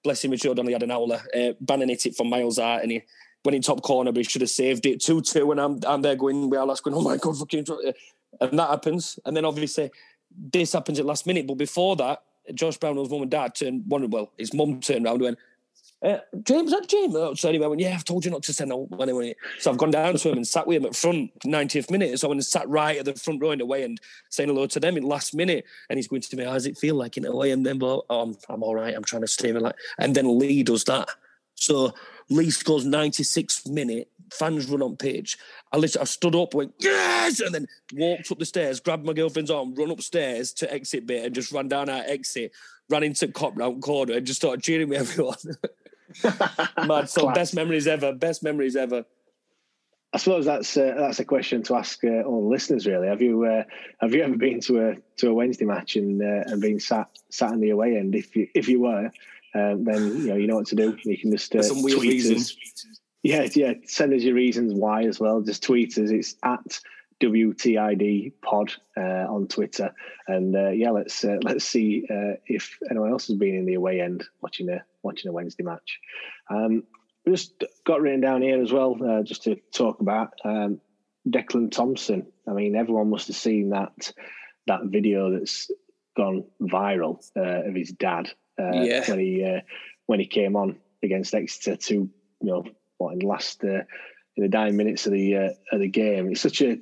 bless him, Richard only had an howler. Uh, Bannan hit it from miles out, and he went in top corner, but he should have saved it two two. And I'm I'm there going, well, that's going, oh my god, fucking, and that happens, and then obviously this happens at last minute, but before that Josh Brownhill's mum and dad turned one. Well, his mum turned around and went, uh, James, that James? Oh, so anyway, I went, yeah, I've told you not to send out anyway. So I've gone down to him and sat with him at front, 90th minute. So I went and sat right at the front row in the way and saying hello to them in last minute. And he's going to me, how does it feel like in a way? And then, well, oh, I'm, I'm all right. I'm trying to stay like. And then Lee does that. So Lee scores 96th minute, fans run on pitch. I literally, I stood up, went yes, and then walked up the stairs, grabbed my girlfriend's arm, run upstairs to exit bit, and just ran down our exit, ran into Kop round corner, and just started cheering with everyone. Mad. So Class. best memories ever. Best memories ever. I suppose that's uh, that's a question to ask uh, all the listeners. Really, have you uh, have you ever been to a to a Wednesday match and uh, and been sat sat in the away end? If you if you were, um, then you know you know what to do. You can just uh, some weird tweet us. Yeah, yeah. Send us your reasons why as well. Just tweet us. It's at WTID Pod uh, on Twitter, and uh, yeah, let's uh, let's see uh, if anyone else has been in the away end watching a watching a Wednesday match. Um, we just got written down here as well, uh, just to talk about um, Declan Thompson. I mean, everyone must have seen that that video that's gone viral uh, of his dad uh, Yeah. when he uh, when he came on against Exeter to you know what in the last uh, in the nine minutes of the uh, of the game. It's such a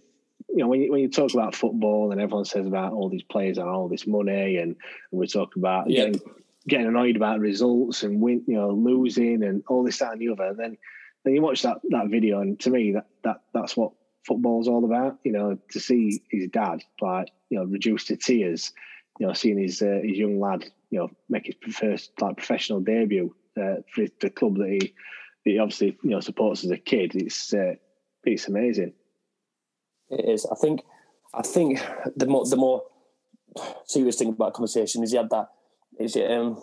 you know when you, when you talk about football and everyone says about all these players and all this money and, and we talk about getting getting annoyed about results and win you know losing and all this that and the other and then then you watch that that video and to me that that that's what football's all about you know to see his dad like you know reduced to tears you know seeing his uh, his young lad you know make his first like professional debut uh, for the club that he that he obviously you know supports as a kid it's uh, it's amazing It is. I think. I think the more the more serious thing about conversation is he had that. Is it um,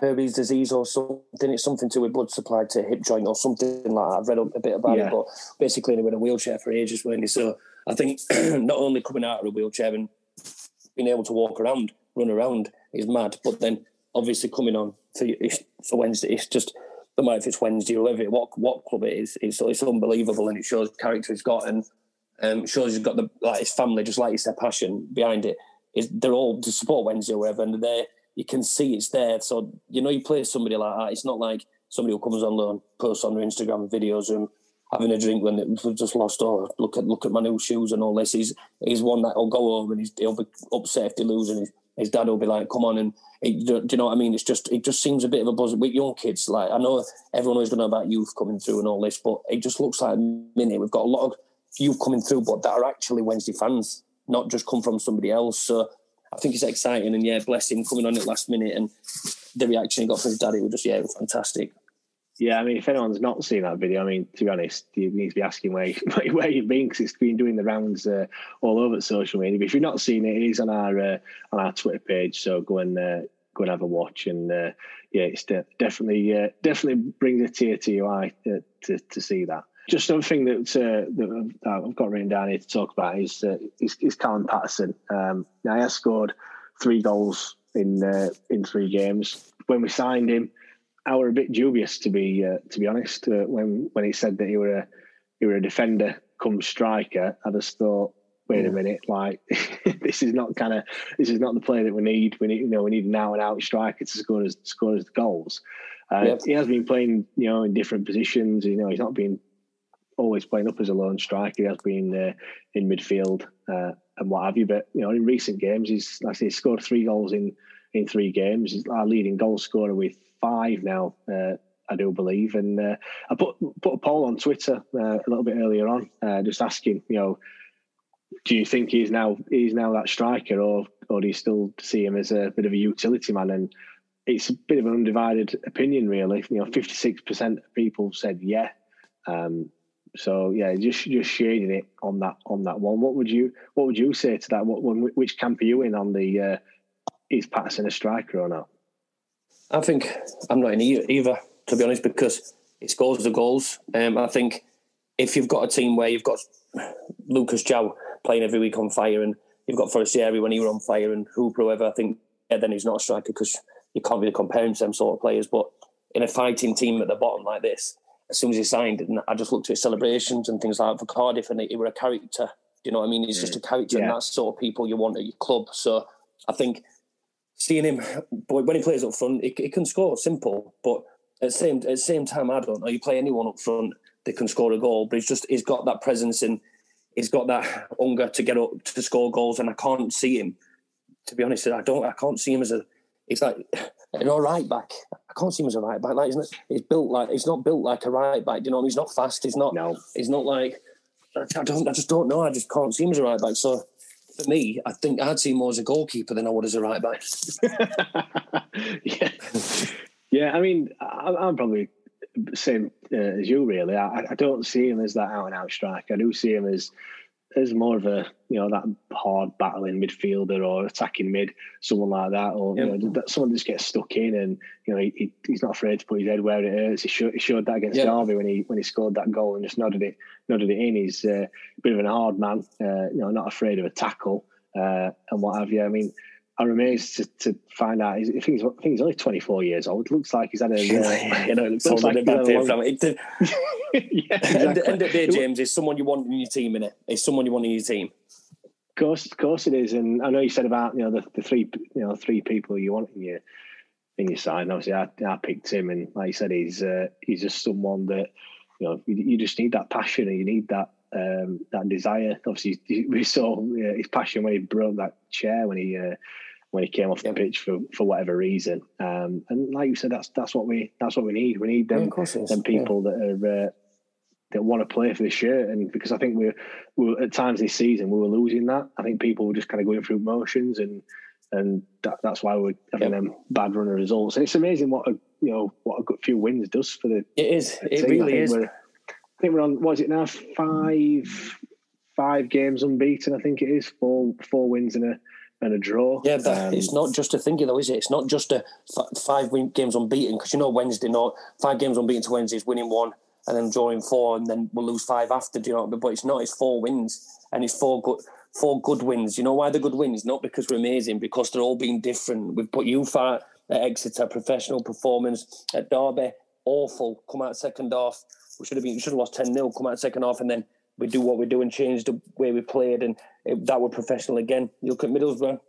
Perthes disease or something? It's something to with blood supply to hip joint or something like that. I've read a bit about Yeah. it, but basically he was in a wheelchair for ages, weren't he? So I think not only coming out of a wheelchair and being able to walk around, run around is mad, but then obviously coming on for for Wednesday, it's just no matter if it's Wednesday or whatever, what what club it is, it's it's unbelievable and it shows the character he's got and um, shows he's got the like his family, just like his their passion behind it. Is they're all to support Wednesday or whatever, and they you can see it's there. So you know, you play somebody like that. It's not like somebody who comes on loan, posts on their Instagram videos and having a drink when they've just lost. Oh, look at look at my new shoes and all this. He's he's one that will go home and he's, he'll be upset if they lose, and his, his dad will be like, "Come on!" And it, do you know what I mean? It's just it just seems a bit of a buzz with young kids. Like I know everyone always know about youth coming through and all this, but it just looks like a minute we've got a lot of youth coming through, but that are actually Wednesday fans, not just come from somebody else. So I think it's exciting, and yeah, bless him coming on it last minute and the reaction he got from his dad. It was just yeah, it was fantastic. Yeah, I mean, if anyone's not seen that video, I mean, to be honest, you need to be asking where where you've been because it's been doing the rounds uh, all over social media. But if you've not seen it, it is on our uh, on our Twitter page, so go and uh, go and have a watch. And uh, yeah, it's de- definitely uh, definitely brings a tear to your eye uh, to to see that. Just something that, uh, that I've got written down here to talk about is is, is Callum Paterson. Um, now, he has scored three goals in in three games. When we signed him, I were a bit dubious to be uh, to be honest. Uh, when when he said that he were a he were a defender come striker, I just thought, wait a minute, like this is not kind of this is not the player that we need. We need you know we need an out and out striker to score as score us the goals. Uh, Yep. He has been playing you know in different positions. You know he's not been always playing up as a lone striker. He has been uh, in midfield uh, and what have you. But you know in recent games, he's like I say, scored three goals in in three games. He's our leading goal scorer with five now, uh, I do believe. And uh, I put put a poll on Twitter uh, a little bit earlier on, uh, just asking, you know, do you think he's now he's now that striker, or or do you still see him as a bit of a utility man? And it's a bit of an undivided opinion, really. You know, fifty six percent of people said yeah. Um, so yeah, just just shading it on that on that one. What would you what would you say to that? What one, which camp are you in on the? Uh, is Paterson a striker or not? I think I'm not in either, to be honest, because it scores the goals. Um, I think if you've got a team where you've got Lucas João playing every week on fire, and you've got Forestieri when he were on fire, and Hooper, whoever, I think yeah, then he's not a striker because you can't really compare him to them sort of players. But in a fighting team at the bottom like this, as soon as he signed, and I just looked at his celebrations and things like that for Cardiff, and he, were a character. Do you know what I mean? He's just a character, and Yeah. that's sort of people you want at your club. So I think seeing him, when he plays up front, he, he can score. Simple, but at the same at the same time, I don't know. You play anyone up front, they can score a goal. But he's just he's got that presence and he's got that hunger to get up to score goals. And I can't see him. To be honest, I don't. I can't see him as a. He's like an all right back. I can't see him as a right back. Like, isn't? He's built like he's not built like a right back. You know? He's not fast. He's not. No. He's not like. I don't. I just don't know. I just can't see him as a right back. So for me, I think I'd see more as a goalkeeper than I would as a right back. yeah, yeah. I mean, I, I'm probably same uh, as you. Really, I, I don't see him as that out and out striker. I do see him as as more of a you know that hard battling midfielder or attacking mid, someone like that, or Yep. you know, that someone just gets stuck in and you know he, he, he's not afraid to put his head where it hurts. He showed, he showed that against Yep. Derby when he when he scored that goal and just nodded it nodded it in. He's uh, a bit of a hard man, uh, you know, not afraid of a tackle uh, and what have you. I mean. I'm amazed to, to find out. He's, I, think he's, I think he's only 24 years old. Looks like he's had a, uh, you know, it looks like he's had bad a long- from it. Yeah, End, exactly. end of the day, James, is someone you want in your team, innit? It's someone you want in your team. Of course, of course it is. And I know you said about you know the, the three you know three people you want in your in your side. And obviously, I, I picked him, and like you said, he's uh, he's just someone that you know you, you just need that passion and you need that um, that desire. Obviously, we saw uh, his passion when he broke that chair when he. Uh, when he came off the pitch for, for whatever reason, um, and like you said, that's that's what we that's what we need. We need them Yeah, of course it is. them people that are uh, that want to play for the shirt. And because I think we're, we're at times this season we were losing that. I think people were just kind of going through motions, and and that, that's why we're having them bad run of results. And it's amazing what a you know what a good few wins does for the. It is. It team. I really think is. I think we're on. What is it now? Five five games unbeaten. I think it is four four wins in a and a draw. Yeah, but it's not just a thingy though, is it? It's not just a f- five win- games unbeaten because you know Wednesday, not five games unbeaten to Wednesday is winning one and then drawing four and then we'll lose five after. Do you know? what I mean? But it's not. It's four wins and it's four good four good wins. You know why they're good wins? Not because we're amazing, because they're all being different. We've put you far at Exeter, professional performance at Derby, awful. Come out second half. We should have been. We should have lost ten 0 Come out second half and then. We do what we do and change the way we played, and it, that were professional again. You look at Middlesbrough,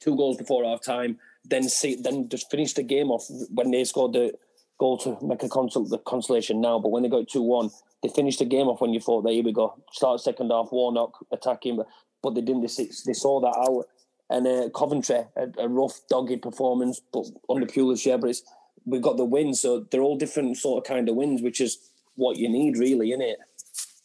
two goals before half time, then see, then just finished the game off when they scored the goal to make a the consolation now. But when they got two one, they finished the game off when you thought, there, here we go, start second half, Warnock attacking, but, but they didn't. They, they saw that out. And uh, Coventry, a, a rough, dogged performance, but under Pulis, but it's, we got the win. So they're all different sort of kind of wins, which is what you need, really, isn't it?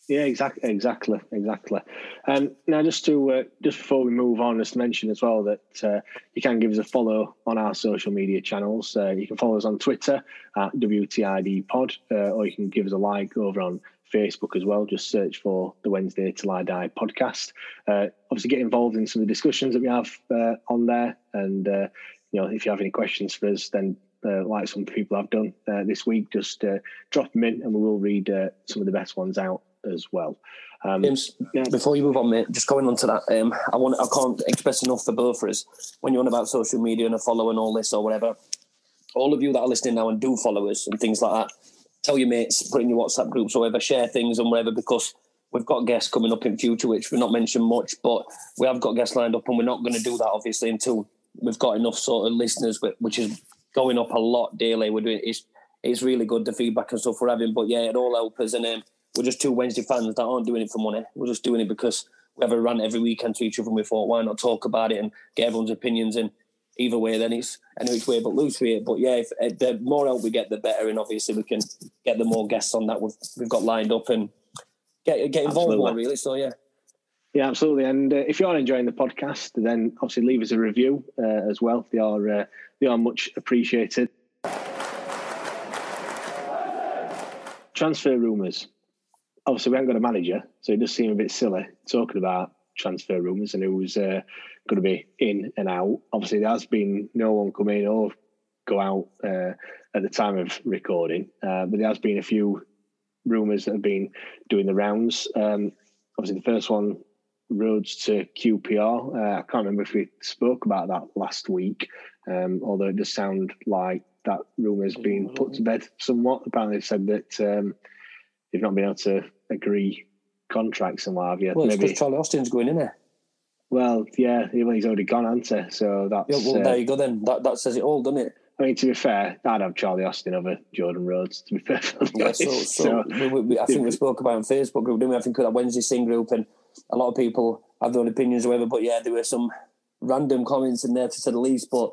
Yeah, exactly, exactly, exactly. Um, now, just to uh, just before we move on, just to mention as well that uh, you can give us a follow on our social media channels. Uh, you can follow us on Twitter at WTID Pod, uh, or you can give us a like over on Facebook as well. Just search for the Wednesday Til I Die podcast. Uh, obviously, get involved in some of the discussions that we have uh, on there, and you know if you have any questions for us, then uh, like some people have done uh, this week, just uh, drop them in, and we will read some of the best ones out as well. Um, James, before you move on, mate, just going on to that, um, I want I can't express enough for both of us when you're on about social media and a follow and all this or whatever. All of you that are listening now and do follow us and things like that, tell your mates, put in your WhatsApp groups or whatever, share things and whatever because we've got guests coming up in future which we've not mentioned much, but we have got guests lined up and we're not going to do that obviously until we've got enough sort of listeners, wh- which is going up a lot daily. We're doing it's it's really good the feedback and stuff we're having, but yeah, it all helps us and um, we're just two Wednesday fans that aren't doing it for money. We're just doing it because we have a rant every weekend to each other and we thought, why not talk about it and get everyone's opinions and either way, then it's any which way but loose with it. But yeah, if, uh, the more help we get, the better. And obviously we can get the more guests on that we've, we've got lined up and get, get involved more Absolutely. really. So yeah. Yeah, absolutely. And uh, if you are enjoying the podcast, then obviously leave us a review uh, as well. They are uh, they are much appreciated. Transfer rumours. Obviously, we haven't got a manager, so it does seem a bit silly talking about transfer rumours and who's uh, going to be in and out. Obviously, there has been no one come in or go out uh, at the time of recording, uh, but there has been a few rumours that have been doing the rounds. Um, obviously, the first one Rhodes to QPR. Uh, I can't remember if we spoke about that last week, um, although it does sound like that rumour has been put to bed somewhat. Apparently, they've said that um, they've not been able to agree contracts and what have you. Well, it's because Charlie Austin's going in there. Well, yeah, he's already gone, hasn't he? So that's. Yeah, well, uh, there you go then. That, that says it all, doesn't it? I mean, to be fair, I'd have Charlie Austin over Jordan Rhodes. To be perfectly Yeah, honest. so, so, we, we, we- I think we spoke about on Facebook group, didn't we? I think that Wednesday Sing group, and a lot of people have their own opinions or whatever. But yeah, there were some random comments in there to say the least. But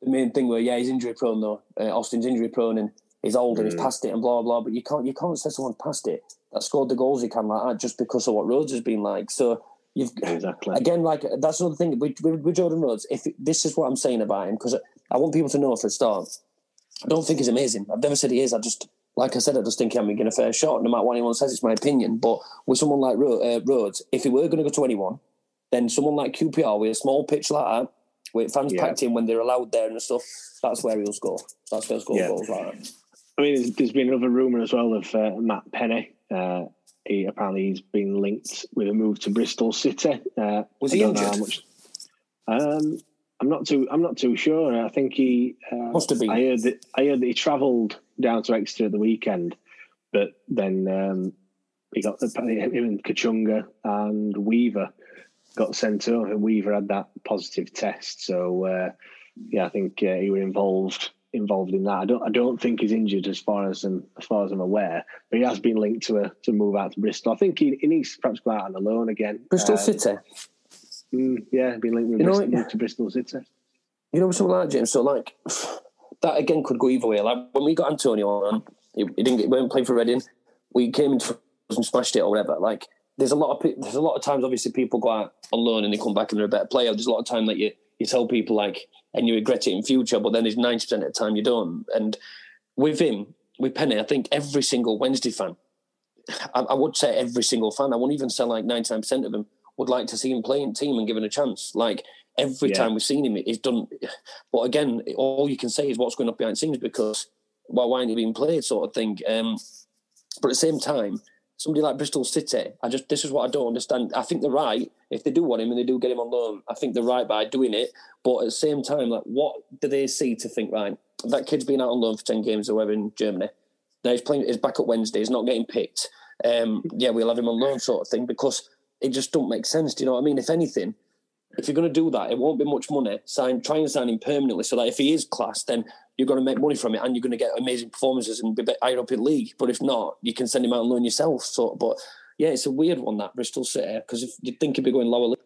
the main thing where yeah he's injury prone though. Uh, Austin's injury prone and he's old and he's past it and blah blah. But you can't you can't say someone's past it that scored the goals he can like that just because of what Rhodes has been like. So you've exactly again like that's another thing with, with, Jordan Rhodes. If this is what I'm saying about him because I want people to know for a start, I don't think he's amazing. I've never said he is. I just like I said, I just think he hasn't been a fair shot. No matter what anyone says, it's my opinion. But with someone like uh, Rhodes, if he were going to go to anyone, then someone like QPR with a small pitch like that, with fans Yeah. packed in when they're allowed there and stuff, that's where he'll score. That's where he'll score Yeah. goals like that. I mean, there's, there's been another rumor as well of uh, Matt Penney. Uh, he apparently he's been linked with a move to Bristol City. Uh, Was he injured? How much, um, I'm not too. I'm not too sure. I think he uh, Must have been. I heard that. I heard that he travelled down to Exeter at the weekend, but then um, he got him and Kachunga and Weaver got sent home, and Weaver had that positive test. So uh, yeah, I think uh, he was involved involved in that. I don't. I don't think he's injured as far as I'm, as far as I'm aware, but he has been linked to a to move out to Bristol. I think he, he needs to perhaps go out on a loan again. Bristol Um, City. mm, yeah, been linked with You know Bristol, what? to Bristol City. You know something like James. So like that again could go either way. Like when we got Antonio on, he, he didn't get, he went playing for Reading. We came into and smashed it or whatever. Like there's a lot of there's a lot of times obviously people go out on loan and they come back and they're a better player. There's a lot of time that you you tell people like and you regret it in future, but then there's ninety percent of the time you don't. And with him, with Penney, I think every single Wednesday fan, I, I would say every single fan, I wouldn't even say like ninety nine percent of them would like to see him play in team and given a chance. Like every Yeah. time we've seen him, he's done. But again, all you can say is what's going on behind the scenes because well, why ain't he being played, sort of thing. Um, but at the same time, somebody like Bristol City, I just this is what I don't understand. I think they're right if they do want him and they do get him on loan. I think they're right by doing it. But at the same time, like what do they see to think right? That kid's been out on loan for ten games or whatever in Germany. Now he's playing. He's back up Wednesday. He's not getting picked. Um, yeah, we'll have him on loan, sort of thing, because it just don't make sense. Do you know what I mean? If anything, if you're going to do that, it won't be much money. Sign, try and sign him permanently, so that if he is classed, then you're going to make money from it, and you're going to get amazing performances and be bit higher up in league. But if not, you can send him out and loan yourself. So, but yeah, it's a weird one that Bristol City because if you think he'd be going lower,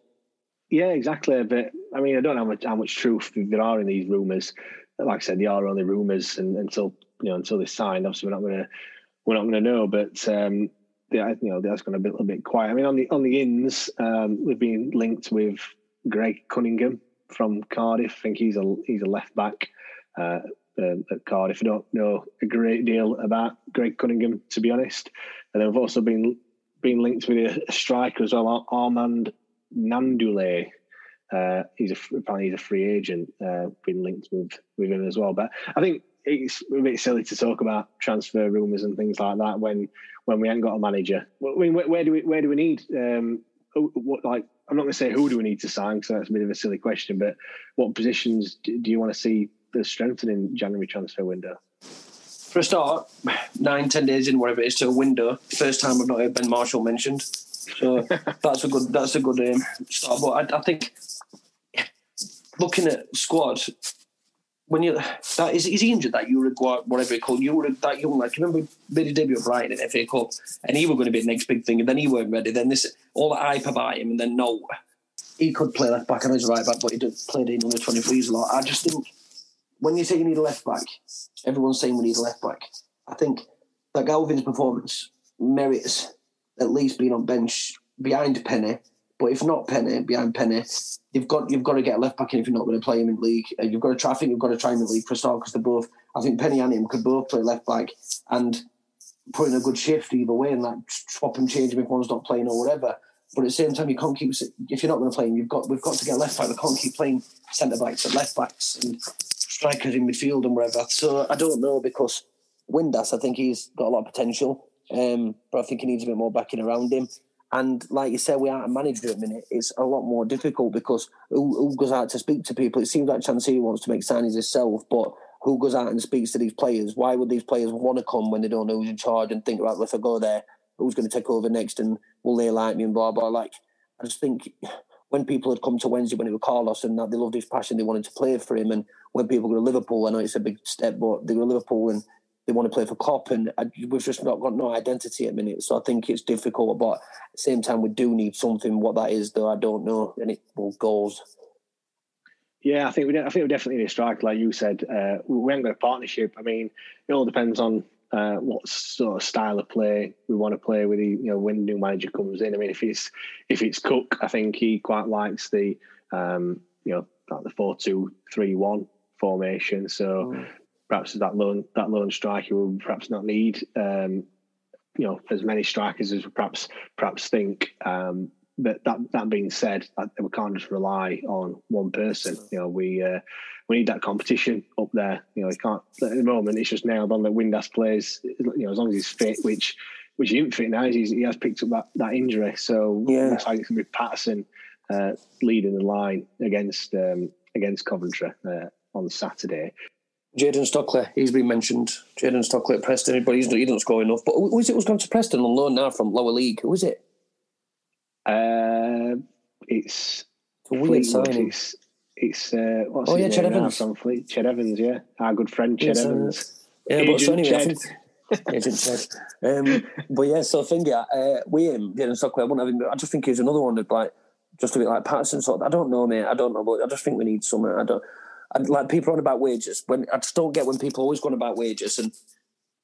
Yeah, exactly. But I mean, I don't know how much how much truth there are in these rumours. Like I said, they are only rumours, and until you know until they're signed, obviously we're not going to we're not going to know. But um, yeah, you know, that's going to be a little bit quiet. I mean, on the on the ins, um, we've been linked with Greg Cunningham from Cardiff. I think he's a he's a left back uh, um, at Cardiff. I don't know a great deal about Greg Cunningham, to be honest. And we've also been been linked with a, striker as well, Armand Nandule. Uh, he's a apparently he's a free agent. Uh, been linked with with him as well. But I think it's a bit silly to talk about transfer rumours and things like that when when we haven't got a manager. I mean, where, where do we where do we need? Um, what like I'm not going to say who do we need to sign because that's a bit of a silly question. But what positions do you want to see the strengthening January transfer window? for a start, nine ten days in, whatever it is, to a window. First time I've not heard Ben Marshall mentioned, so that's a good that's a good um, start. But I, I think looking at squad. When you that is, is he injured that Uruguay whatever it called Uruguay that young lad? You remember debut at Brighton in FA Cup and he was going to be the next big thing and then he weren't ready. Then this all the hype about him and then no, he could play left back. Know he's right back, but he did played in under twenty threes a lot. I just think when you say you need a left back, everyone's saying we need a left back. I think that Galvin's performance merits at least being on bench behind Penney. But if not Penney, behind Penney, you've got you've got to get a left back in if you're not going to play him in league. Uh, You've got to try. I think you've got to try in the league for a start because they're both. I think Penney and him could both play left back and put in a good shift either way and like swap and change him if one's not playing or whatever. But at the same time, you can't keep if you're not going to play him. You've got we've got to get left back. We can't keep playing centre backs and left backs and strikers in midfield and wherever. So I don't know because Windass, I think he's got a lot of potential, um, but I think he needs a bit more backing around him. And like you said, we aren't a manager at the minute. It's a lot more difficult because who, who goes out to speak to people? It seems like Chansiri wants to make signings himself, but who goes out and speaks to these players? Why would these players want to come when they don't know who's in charge and think, right, well, if I go there, who's going to take over next and will they like me and blah, blah. Like, I just think when people had come to Wednesday when it was Carlos and that they loved his passion, they wanted to play for him. And when people go to Liverpool, I know it's a big step, but they go to Liverpool and they want to play for Klopp, and we've just not got no identity at the minute. So I think it's difficult, but at the same time, we do need something. What that is, though, I don't know. And it well, goals. Yeah, I think we I think we definitely need a striker, like you said. Uh, we haven't got a partnership. I mean, it all depends on uh, what sort of style of play we want to play with. The, you know, when the new manager comes in. I mean, if it's if it's Cook, I think he quite likes the um, you know like the four two three one formation. So mm. perhaps that lone that lone striker will perhaps not need um, you know as many strikers as we perhaps perhaps think. Um, but that that being said, we can't just rely on one person. You know, we uh, we need that competition up there. You know, we can't at the moment. It's just nailed on that Windass plays. You know, as long as he's fit, which which he isn't fit now. He's, he has picked up that, that injury, so yeah, looks like it's gonna be Paterson uh, leading the line against um, against Coventry uh, on Saturday. Jayden Stockley, he's been mentioned. Jayden Stockley at Preston, but he's, he doesn't score enough. But who is it was going to Preston on loan now from lower league? Who is it? Uh, it's, it's a weird signing. It's, it's uh, what's oh yeah, Ched Evans from Fleet. Ched Evans, yeah, our good friend Chad yes, Evans. Uh, yeah, but so anyway, I think, Agent Ched. Um, but yeah, so I think yeah, uh, with him, Jayden Stockley, I wouldn't have him. I just think he's another one that like just a bit like Paterson. Sort of, I don't know, mate. I don't know, but I just think we need someone. I don't. I, like people on about wages. When I just don't get when people always going about wages and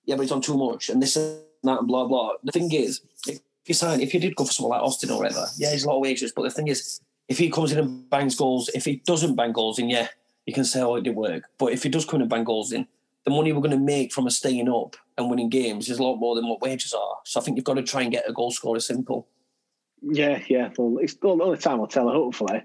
yeah, but he's on too much and this and that and blah blah. The thing is, if you sign, if you did go for someone like Austin or whatever, yeah, he's a lot of wages. But the thing is, if he comes in and bangs goals, if he doesn't bang goals in, yeah, you can say, oh, it did work. But if he does come in and bang goals in, the money we're going to make from us staying up and winning games is a lot more than what wages are. So I think you've got to try and get a goal scorer simple. Yeah, yeah. Well, it's all, all the time I'll tell. Hopefully,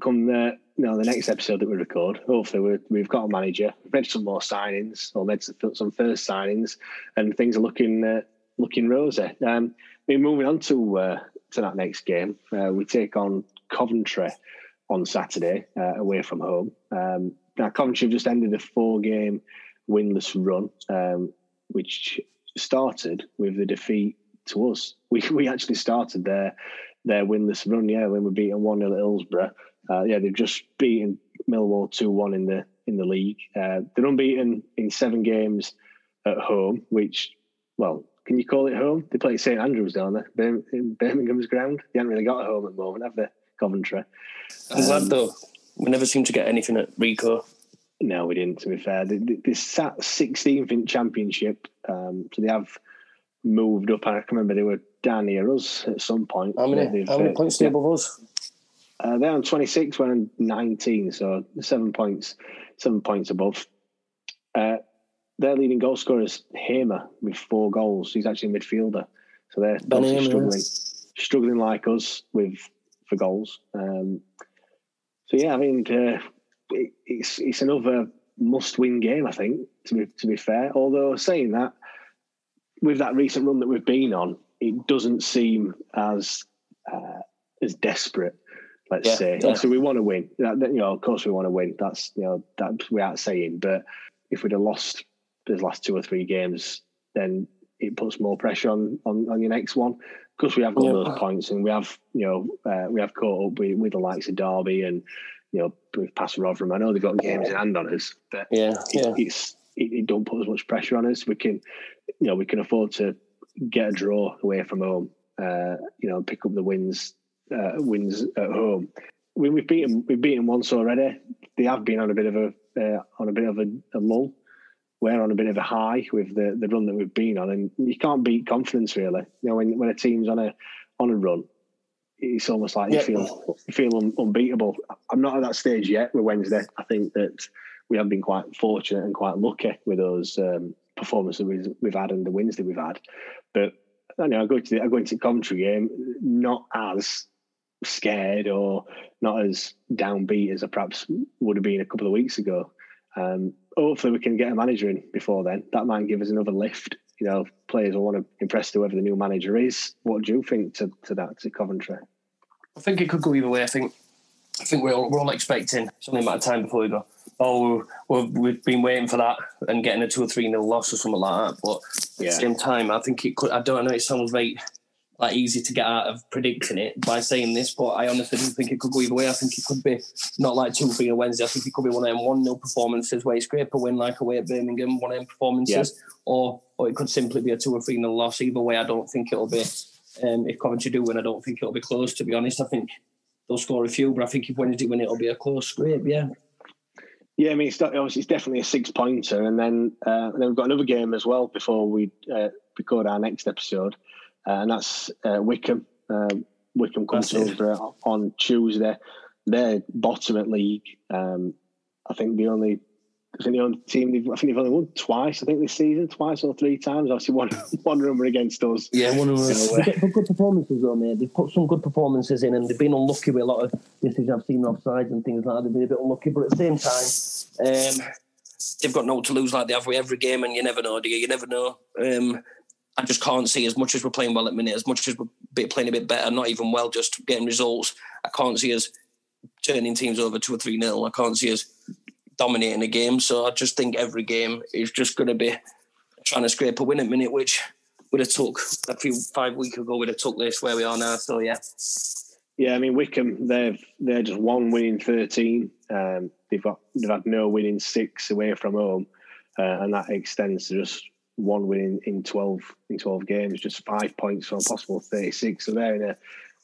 come the you know the next episode that we record, hopefully we have got a manager. We've made some more signings, or made some first signings, and things are looking uh, looking rosy. Um, mean, moving on to uh, to that next game, uh, we take on Coventry on Saturday uh, away from home. Um, now Coventry have just ended a four-game winless run, um, which started with the defeat to us. We we actually started their their winless run, yeah, when we beat them one 0 at Hillsborough. Uh, yeah, they've just beaten Millwall two one in the in the league. Uh, they're unbeaten in seven games at home, which, well, can you call it home? They play at St Andrews down there, in Birmingham's ground. They haven't really got a home at the moment, have they? Coventry. I'm um, glad though. We never seem to get anything at Ricoh. No, we didn't. To be fair, they, they, they sat 16th in Championship, um, so they have moved up. I can remember they were down near us at some point. How many, how many points yeah. above us? Uh, they're on 26, we're on 19, so seven points, seven points above. Uh, their leading goal scorer is Hamer with four goals. He's actually a midfielder, so they're struggling, struggling like us with for goals. Um, so yeah, I mean, uh, it, it's it's another must-win game. I think to be to be fair. Although saying that, with that recent run that we've been on, it doesn't seem as uh, as desperate. Let's yeah, say. Yeah. So we want to win. That, you know, of course we want to win. That's you know that we aren't saying. But if we'd have lost the last two or three games, then it puts more pressure on on, on your next one. Because we have got yeah. those points, and we have you know uh, we have caught up with, with the likes of Derby and you know with Rotherham. I know they've got games in hand on us, but yeah, yeah. it's it, it, don't put as much pressure on us. We can you know we can afford to get a draw away from home. Uh, you know, pick up the wins uh, wins at home. We, have beaten we've beaten once already. They have been on a bit of a uh, on a bit of a, a, lull. We're on a bit of a high with the, the run that we've been on, and you can't beat confidence really. You know, when when a team's on a on a run, it's almost like you feel you feel un, unbeatable. I'm not at that stage yet with Wednesday. I think that we have been quite fortunate and quite lucky with those um, performances we've, we've had and the wins that we've had. But I know I go to the, I go into the Coventry game not as scared or not as downbeat as I perhaps would have been a couple of weeks ago. Um, hopefully, we can get a manager in before then. That might give us another lift. You know, players will want to impress whoever the new manager is. What do you think to, to that to Coventry? I think it could go either way. I think I think we're all, we're all expecting something amount of time before we go. Oh, we have been waiting for that and getting a two or three nil loss or something like that. But yeah. at the same time, I think it could. I don't know. It sounds very like easy to get out of predicting it by saying this, but I honestly don't think it could go either way. I think it could be not like two three on Wednesday. I think it could be one of them one nil performances where you scrape a win like away at Birmingham, one of them performances, yeah. or or it could simply be a two or three nil loss. Either way, I don't think it'll be. Um, if Coventry do win, I don't think it'll be close. To be honest, I think they'll score a few. But I think if Wednesday win, it'll be a close scrape. Yeah. Yeah, I mean, it's, obviously it's definitely a six pointer, and then uh, and then we've got another game as well before we uh, record our next episode, and that's uh, Wycombe. Um, Wycombe comes over on Tuesday. They're bottom at league. Um, I think the only I think the only team they've, I think they've only won twice. I think this season, twice or three times. Obviously, one one of them were against us. Yeah, one of them. So, uh, They've good performances though, mate. They've put some good performances in, and they've been unlucky with a lot of decisions I've seen offsides and things like that. They've been a bit unlucky, but at the same time, um, they've got no to lose like they have with every game, and you never know, do you? You never know. Um, I just can't see as much as we're playing well at minute, as much as we're playing a bit better, not even well, just getting results. I can't see us turning teams over two or three nil. I can't see us dominating a game. So I just think every game is just going to be trying to scrape a win at minute, which would have took a few five weeks ago. Would have took this where we are now. So yeah. Yeah, I mean Wycombe, they've they're just one winning thirteen. Um, they've got they've had no winning six away from home, uh, and that extends to just one win in, in twelve in twelve games, just five points from possible thirty six. So they're in a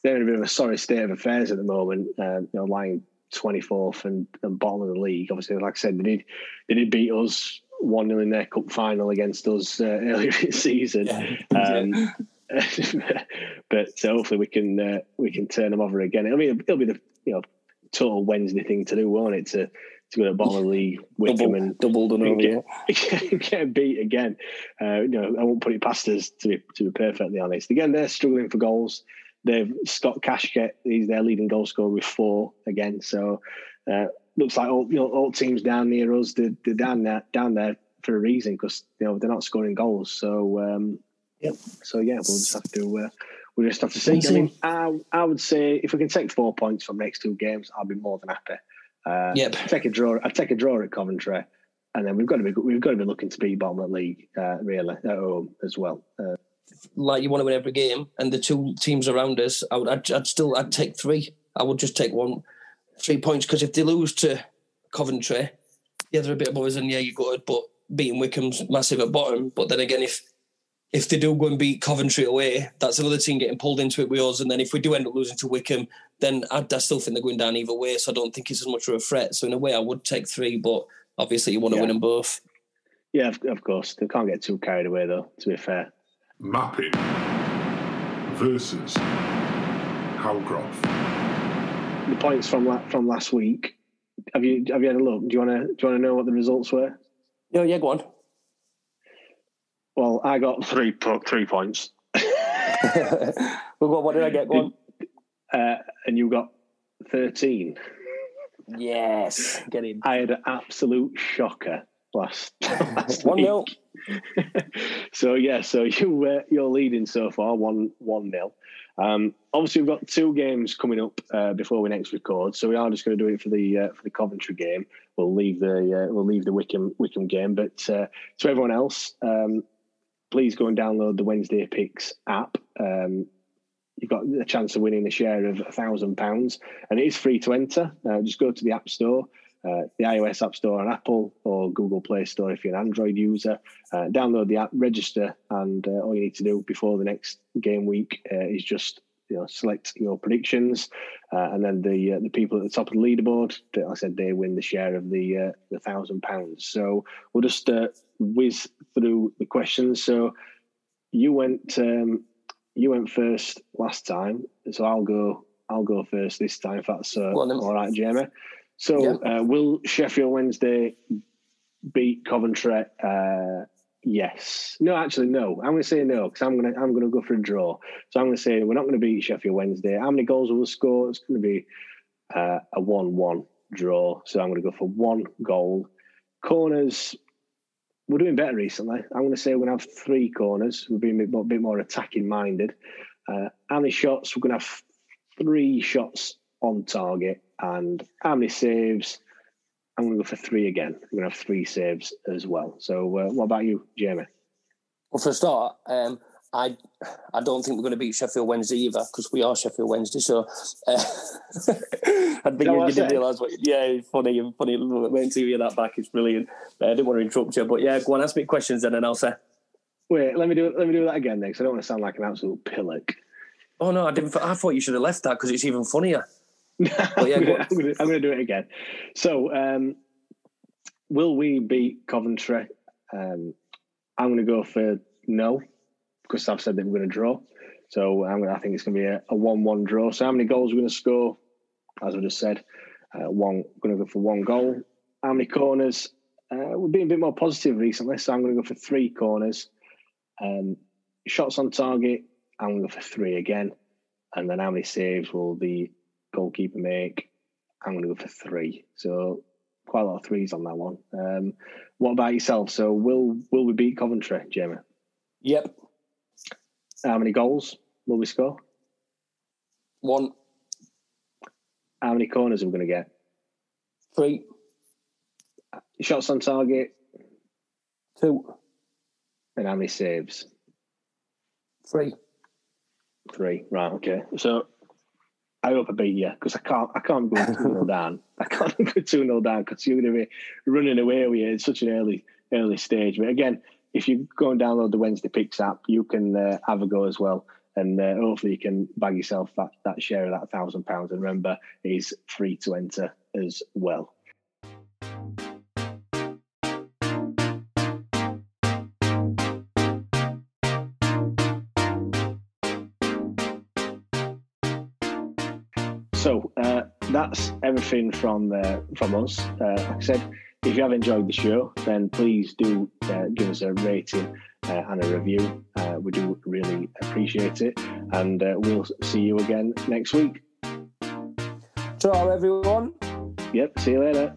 they're in a bit of a sorry state of affairs at the moment. Uh, you know, lying 24th and, and bottom of the league. Obviously, like I said, they did they did beat us one 0 in their cup final against us uh, earlier in the season. Yeah. Um, but uh, hopefully we can uh, we can turn them over again. I mean, it'll be the you know total Wednesday thing to do, won't it? To to go to of Wycombe and doubled and over, get, get beat again. Uh, you know, I won't put it past us to be to be perfectly honest. Again, they're struggling for goals. They've Scott Kashket, he's their leading goal scorer with four again. So uh, looks like all you know all teams down near us they're, they're down there down there for a reason because you know they're not scoring goals. So um, yep. So yeah, we'll just have to uh, we'll just have to see. I mean, I, I would say if we can take four points from next two games, I'll be more than happy. Uh, yep. Take a draw. I'd take a draw at Coventry, and then we've got to be we've got to be looking to beat bottom of the league uh, really at home as well. Uh, like you want to win every game, and the two teams around us, I would, I'd, I'd still, I'd take three. I would just take one, three points because if they lose to Coventry, yeah, they're a bit of boys, and yeah, you got it, but beating Wycombe's massive at bottom. But then again, if if they do go and beat Coventry away, that's another team getting pulled into it with us. And then if we do end up losing to Wycombe, then I, I still think they're going down either way. So I don't think it's as much of a threat. So in a way, I would take three, but obviously you want to yeah. win them both. Yeah, of, of course. They can't get too carried away, though. To be fair mapping versus Howcroft. The points from la- from last week. Have you have you had a look? Do you want to do you want to know what the results were? Yeah, yeah, go on. Well, I got three three points. well, what did I get? Go. Uh, and you got thirteen. Yes, get him. I had an absolute shocker last last one nil. so yeah, so you uh, you're leading so far one one nil. Um, obviously, we've got two games coming up uh, before we next record, so we are just going to do it for the uh, for the Coventry game. We'll leave the uh, we'll leave the Wycombe Wycombe game, but uh, to everyone else, um, please go and download the Wednesday Picks app. Um, you've got a chance of winning a share of a thousand pounds, and it is free to enter. Uh, just go to the App Store uh, the iOS App Store on Apple or Google Play Store if you're an Android user. Uh, download the app, register, and uh, all you need to do before the next game week uh, is just you know select your predictions, uh, and then the uh, the people at the top of the leaderboard, like I said, they win the share of the the thousand pounds. So we'll just whiz through the questions. So you went um, you went first last time, so I'll go I'll go first this time if that's all right, Jamie. So, yeah. uh, will Sheffield Wednesday beat Coventry? Yes. No, actually, no. I'm going to say no because I'm going to I'm going to go for a draw. So I'm going to say we're not going to beat Sheffield Wednesday. How many goals will we score? It's going to be uh, a one-one draw. So I'm going to go for one goal. Corners. We're doing better recently. I'm going to say we're going to have three corners. We're being a bit more, bit more attacking minded. Uh, how many shots? We're going to have three shots on target. And how many saves? I'm going to go for three again. I'm going to have three saves as well. So, uh, what about you, Jamie? Well, for a start, um, I I don't think we're going to beat Sheffield Wednesday either because we are Sheffield Wednesday. So uh, I think you, you didn't realise what. Yeah, funny, funny. Waiting you hear that back. It's brilliant. I didn't want to interrupt you, but yeah, go on, ask me questions then, and I'll say. Wait, let me do let me do that again then, because I don't want to sound like an absolute pillock. Oh no, I didn't. I thought you should have left that because it's even funnier. Yeah, I'm, go gonna. I'm, gonna, I'm gonna do it again. So, um, will we beat Coventry? Um, I'm going to go for no because I've said that we're going to draw. So I'm gonna, I think it's going to be a, one-one draw. So how many goals are we going to score? As I just said, uh, one. Going to go for one goal. How many corners? Uh, we're being a bit more positive recently, so I'm going to go for three corners. Um, shots on target. I'm to go for three again. And then how many saves will the goalkeeper make? I'm going to go for three. So quite a lot of threes on that one. Um, what about yourself? So will will we beat Coventry, Jamie? Yep. How many goals will we score? One, How many corners are we going to get? three, Shots on target, two, and how many saves? three. Three. Right. Okay. So I hope I beat you because I can't. I can't go two 0 down. I can't go two 0 down because you're going to be running away with it. It's such an early early stage. But again, if you go and download the Wednesday Picks app, you can uh, have a go as well, and uh, hopefully you can bag yourself that that share of that thousand pounds. And remember, it's free to enter as well. Everything from uh, from us. Uh, like I said, if you have enjoyed the show, then please do uh, give us a rating uh, and a review. Uh, we do really appreciate it, and uh, we'll see you again next week. Ciao, everyone. Yep, see you later.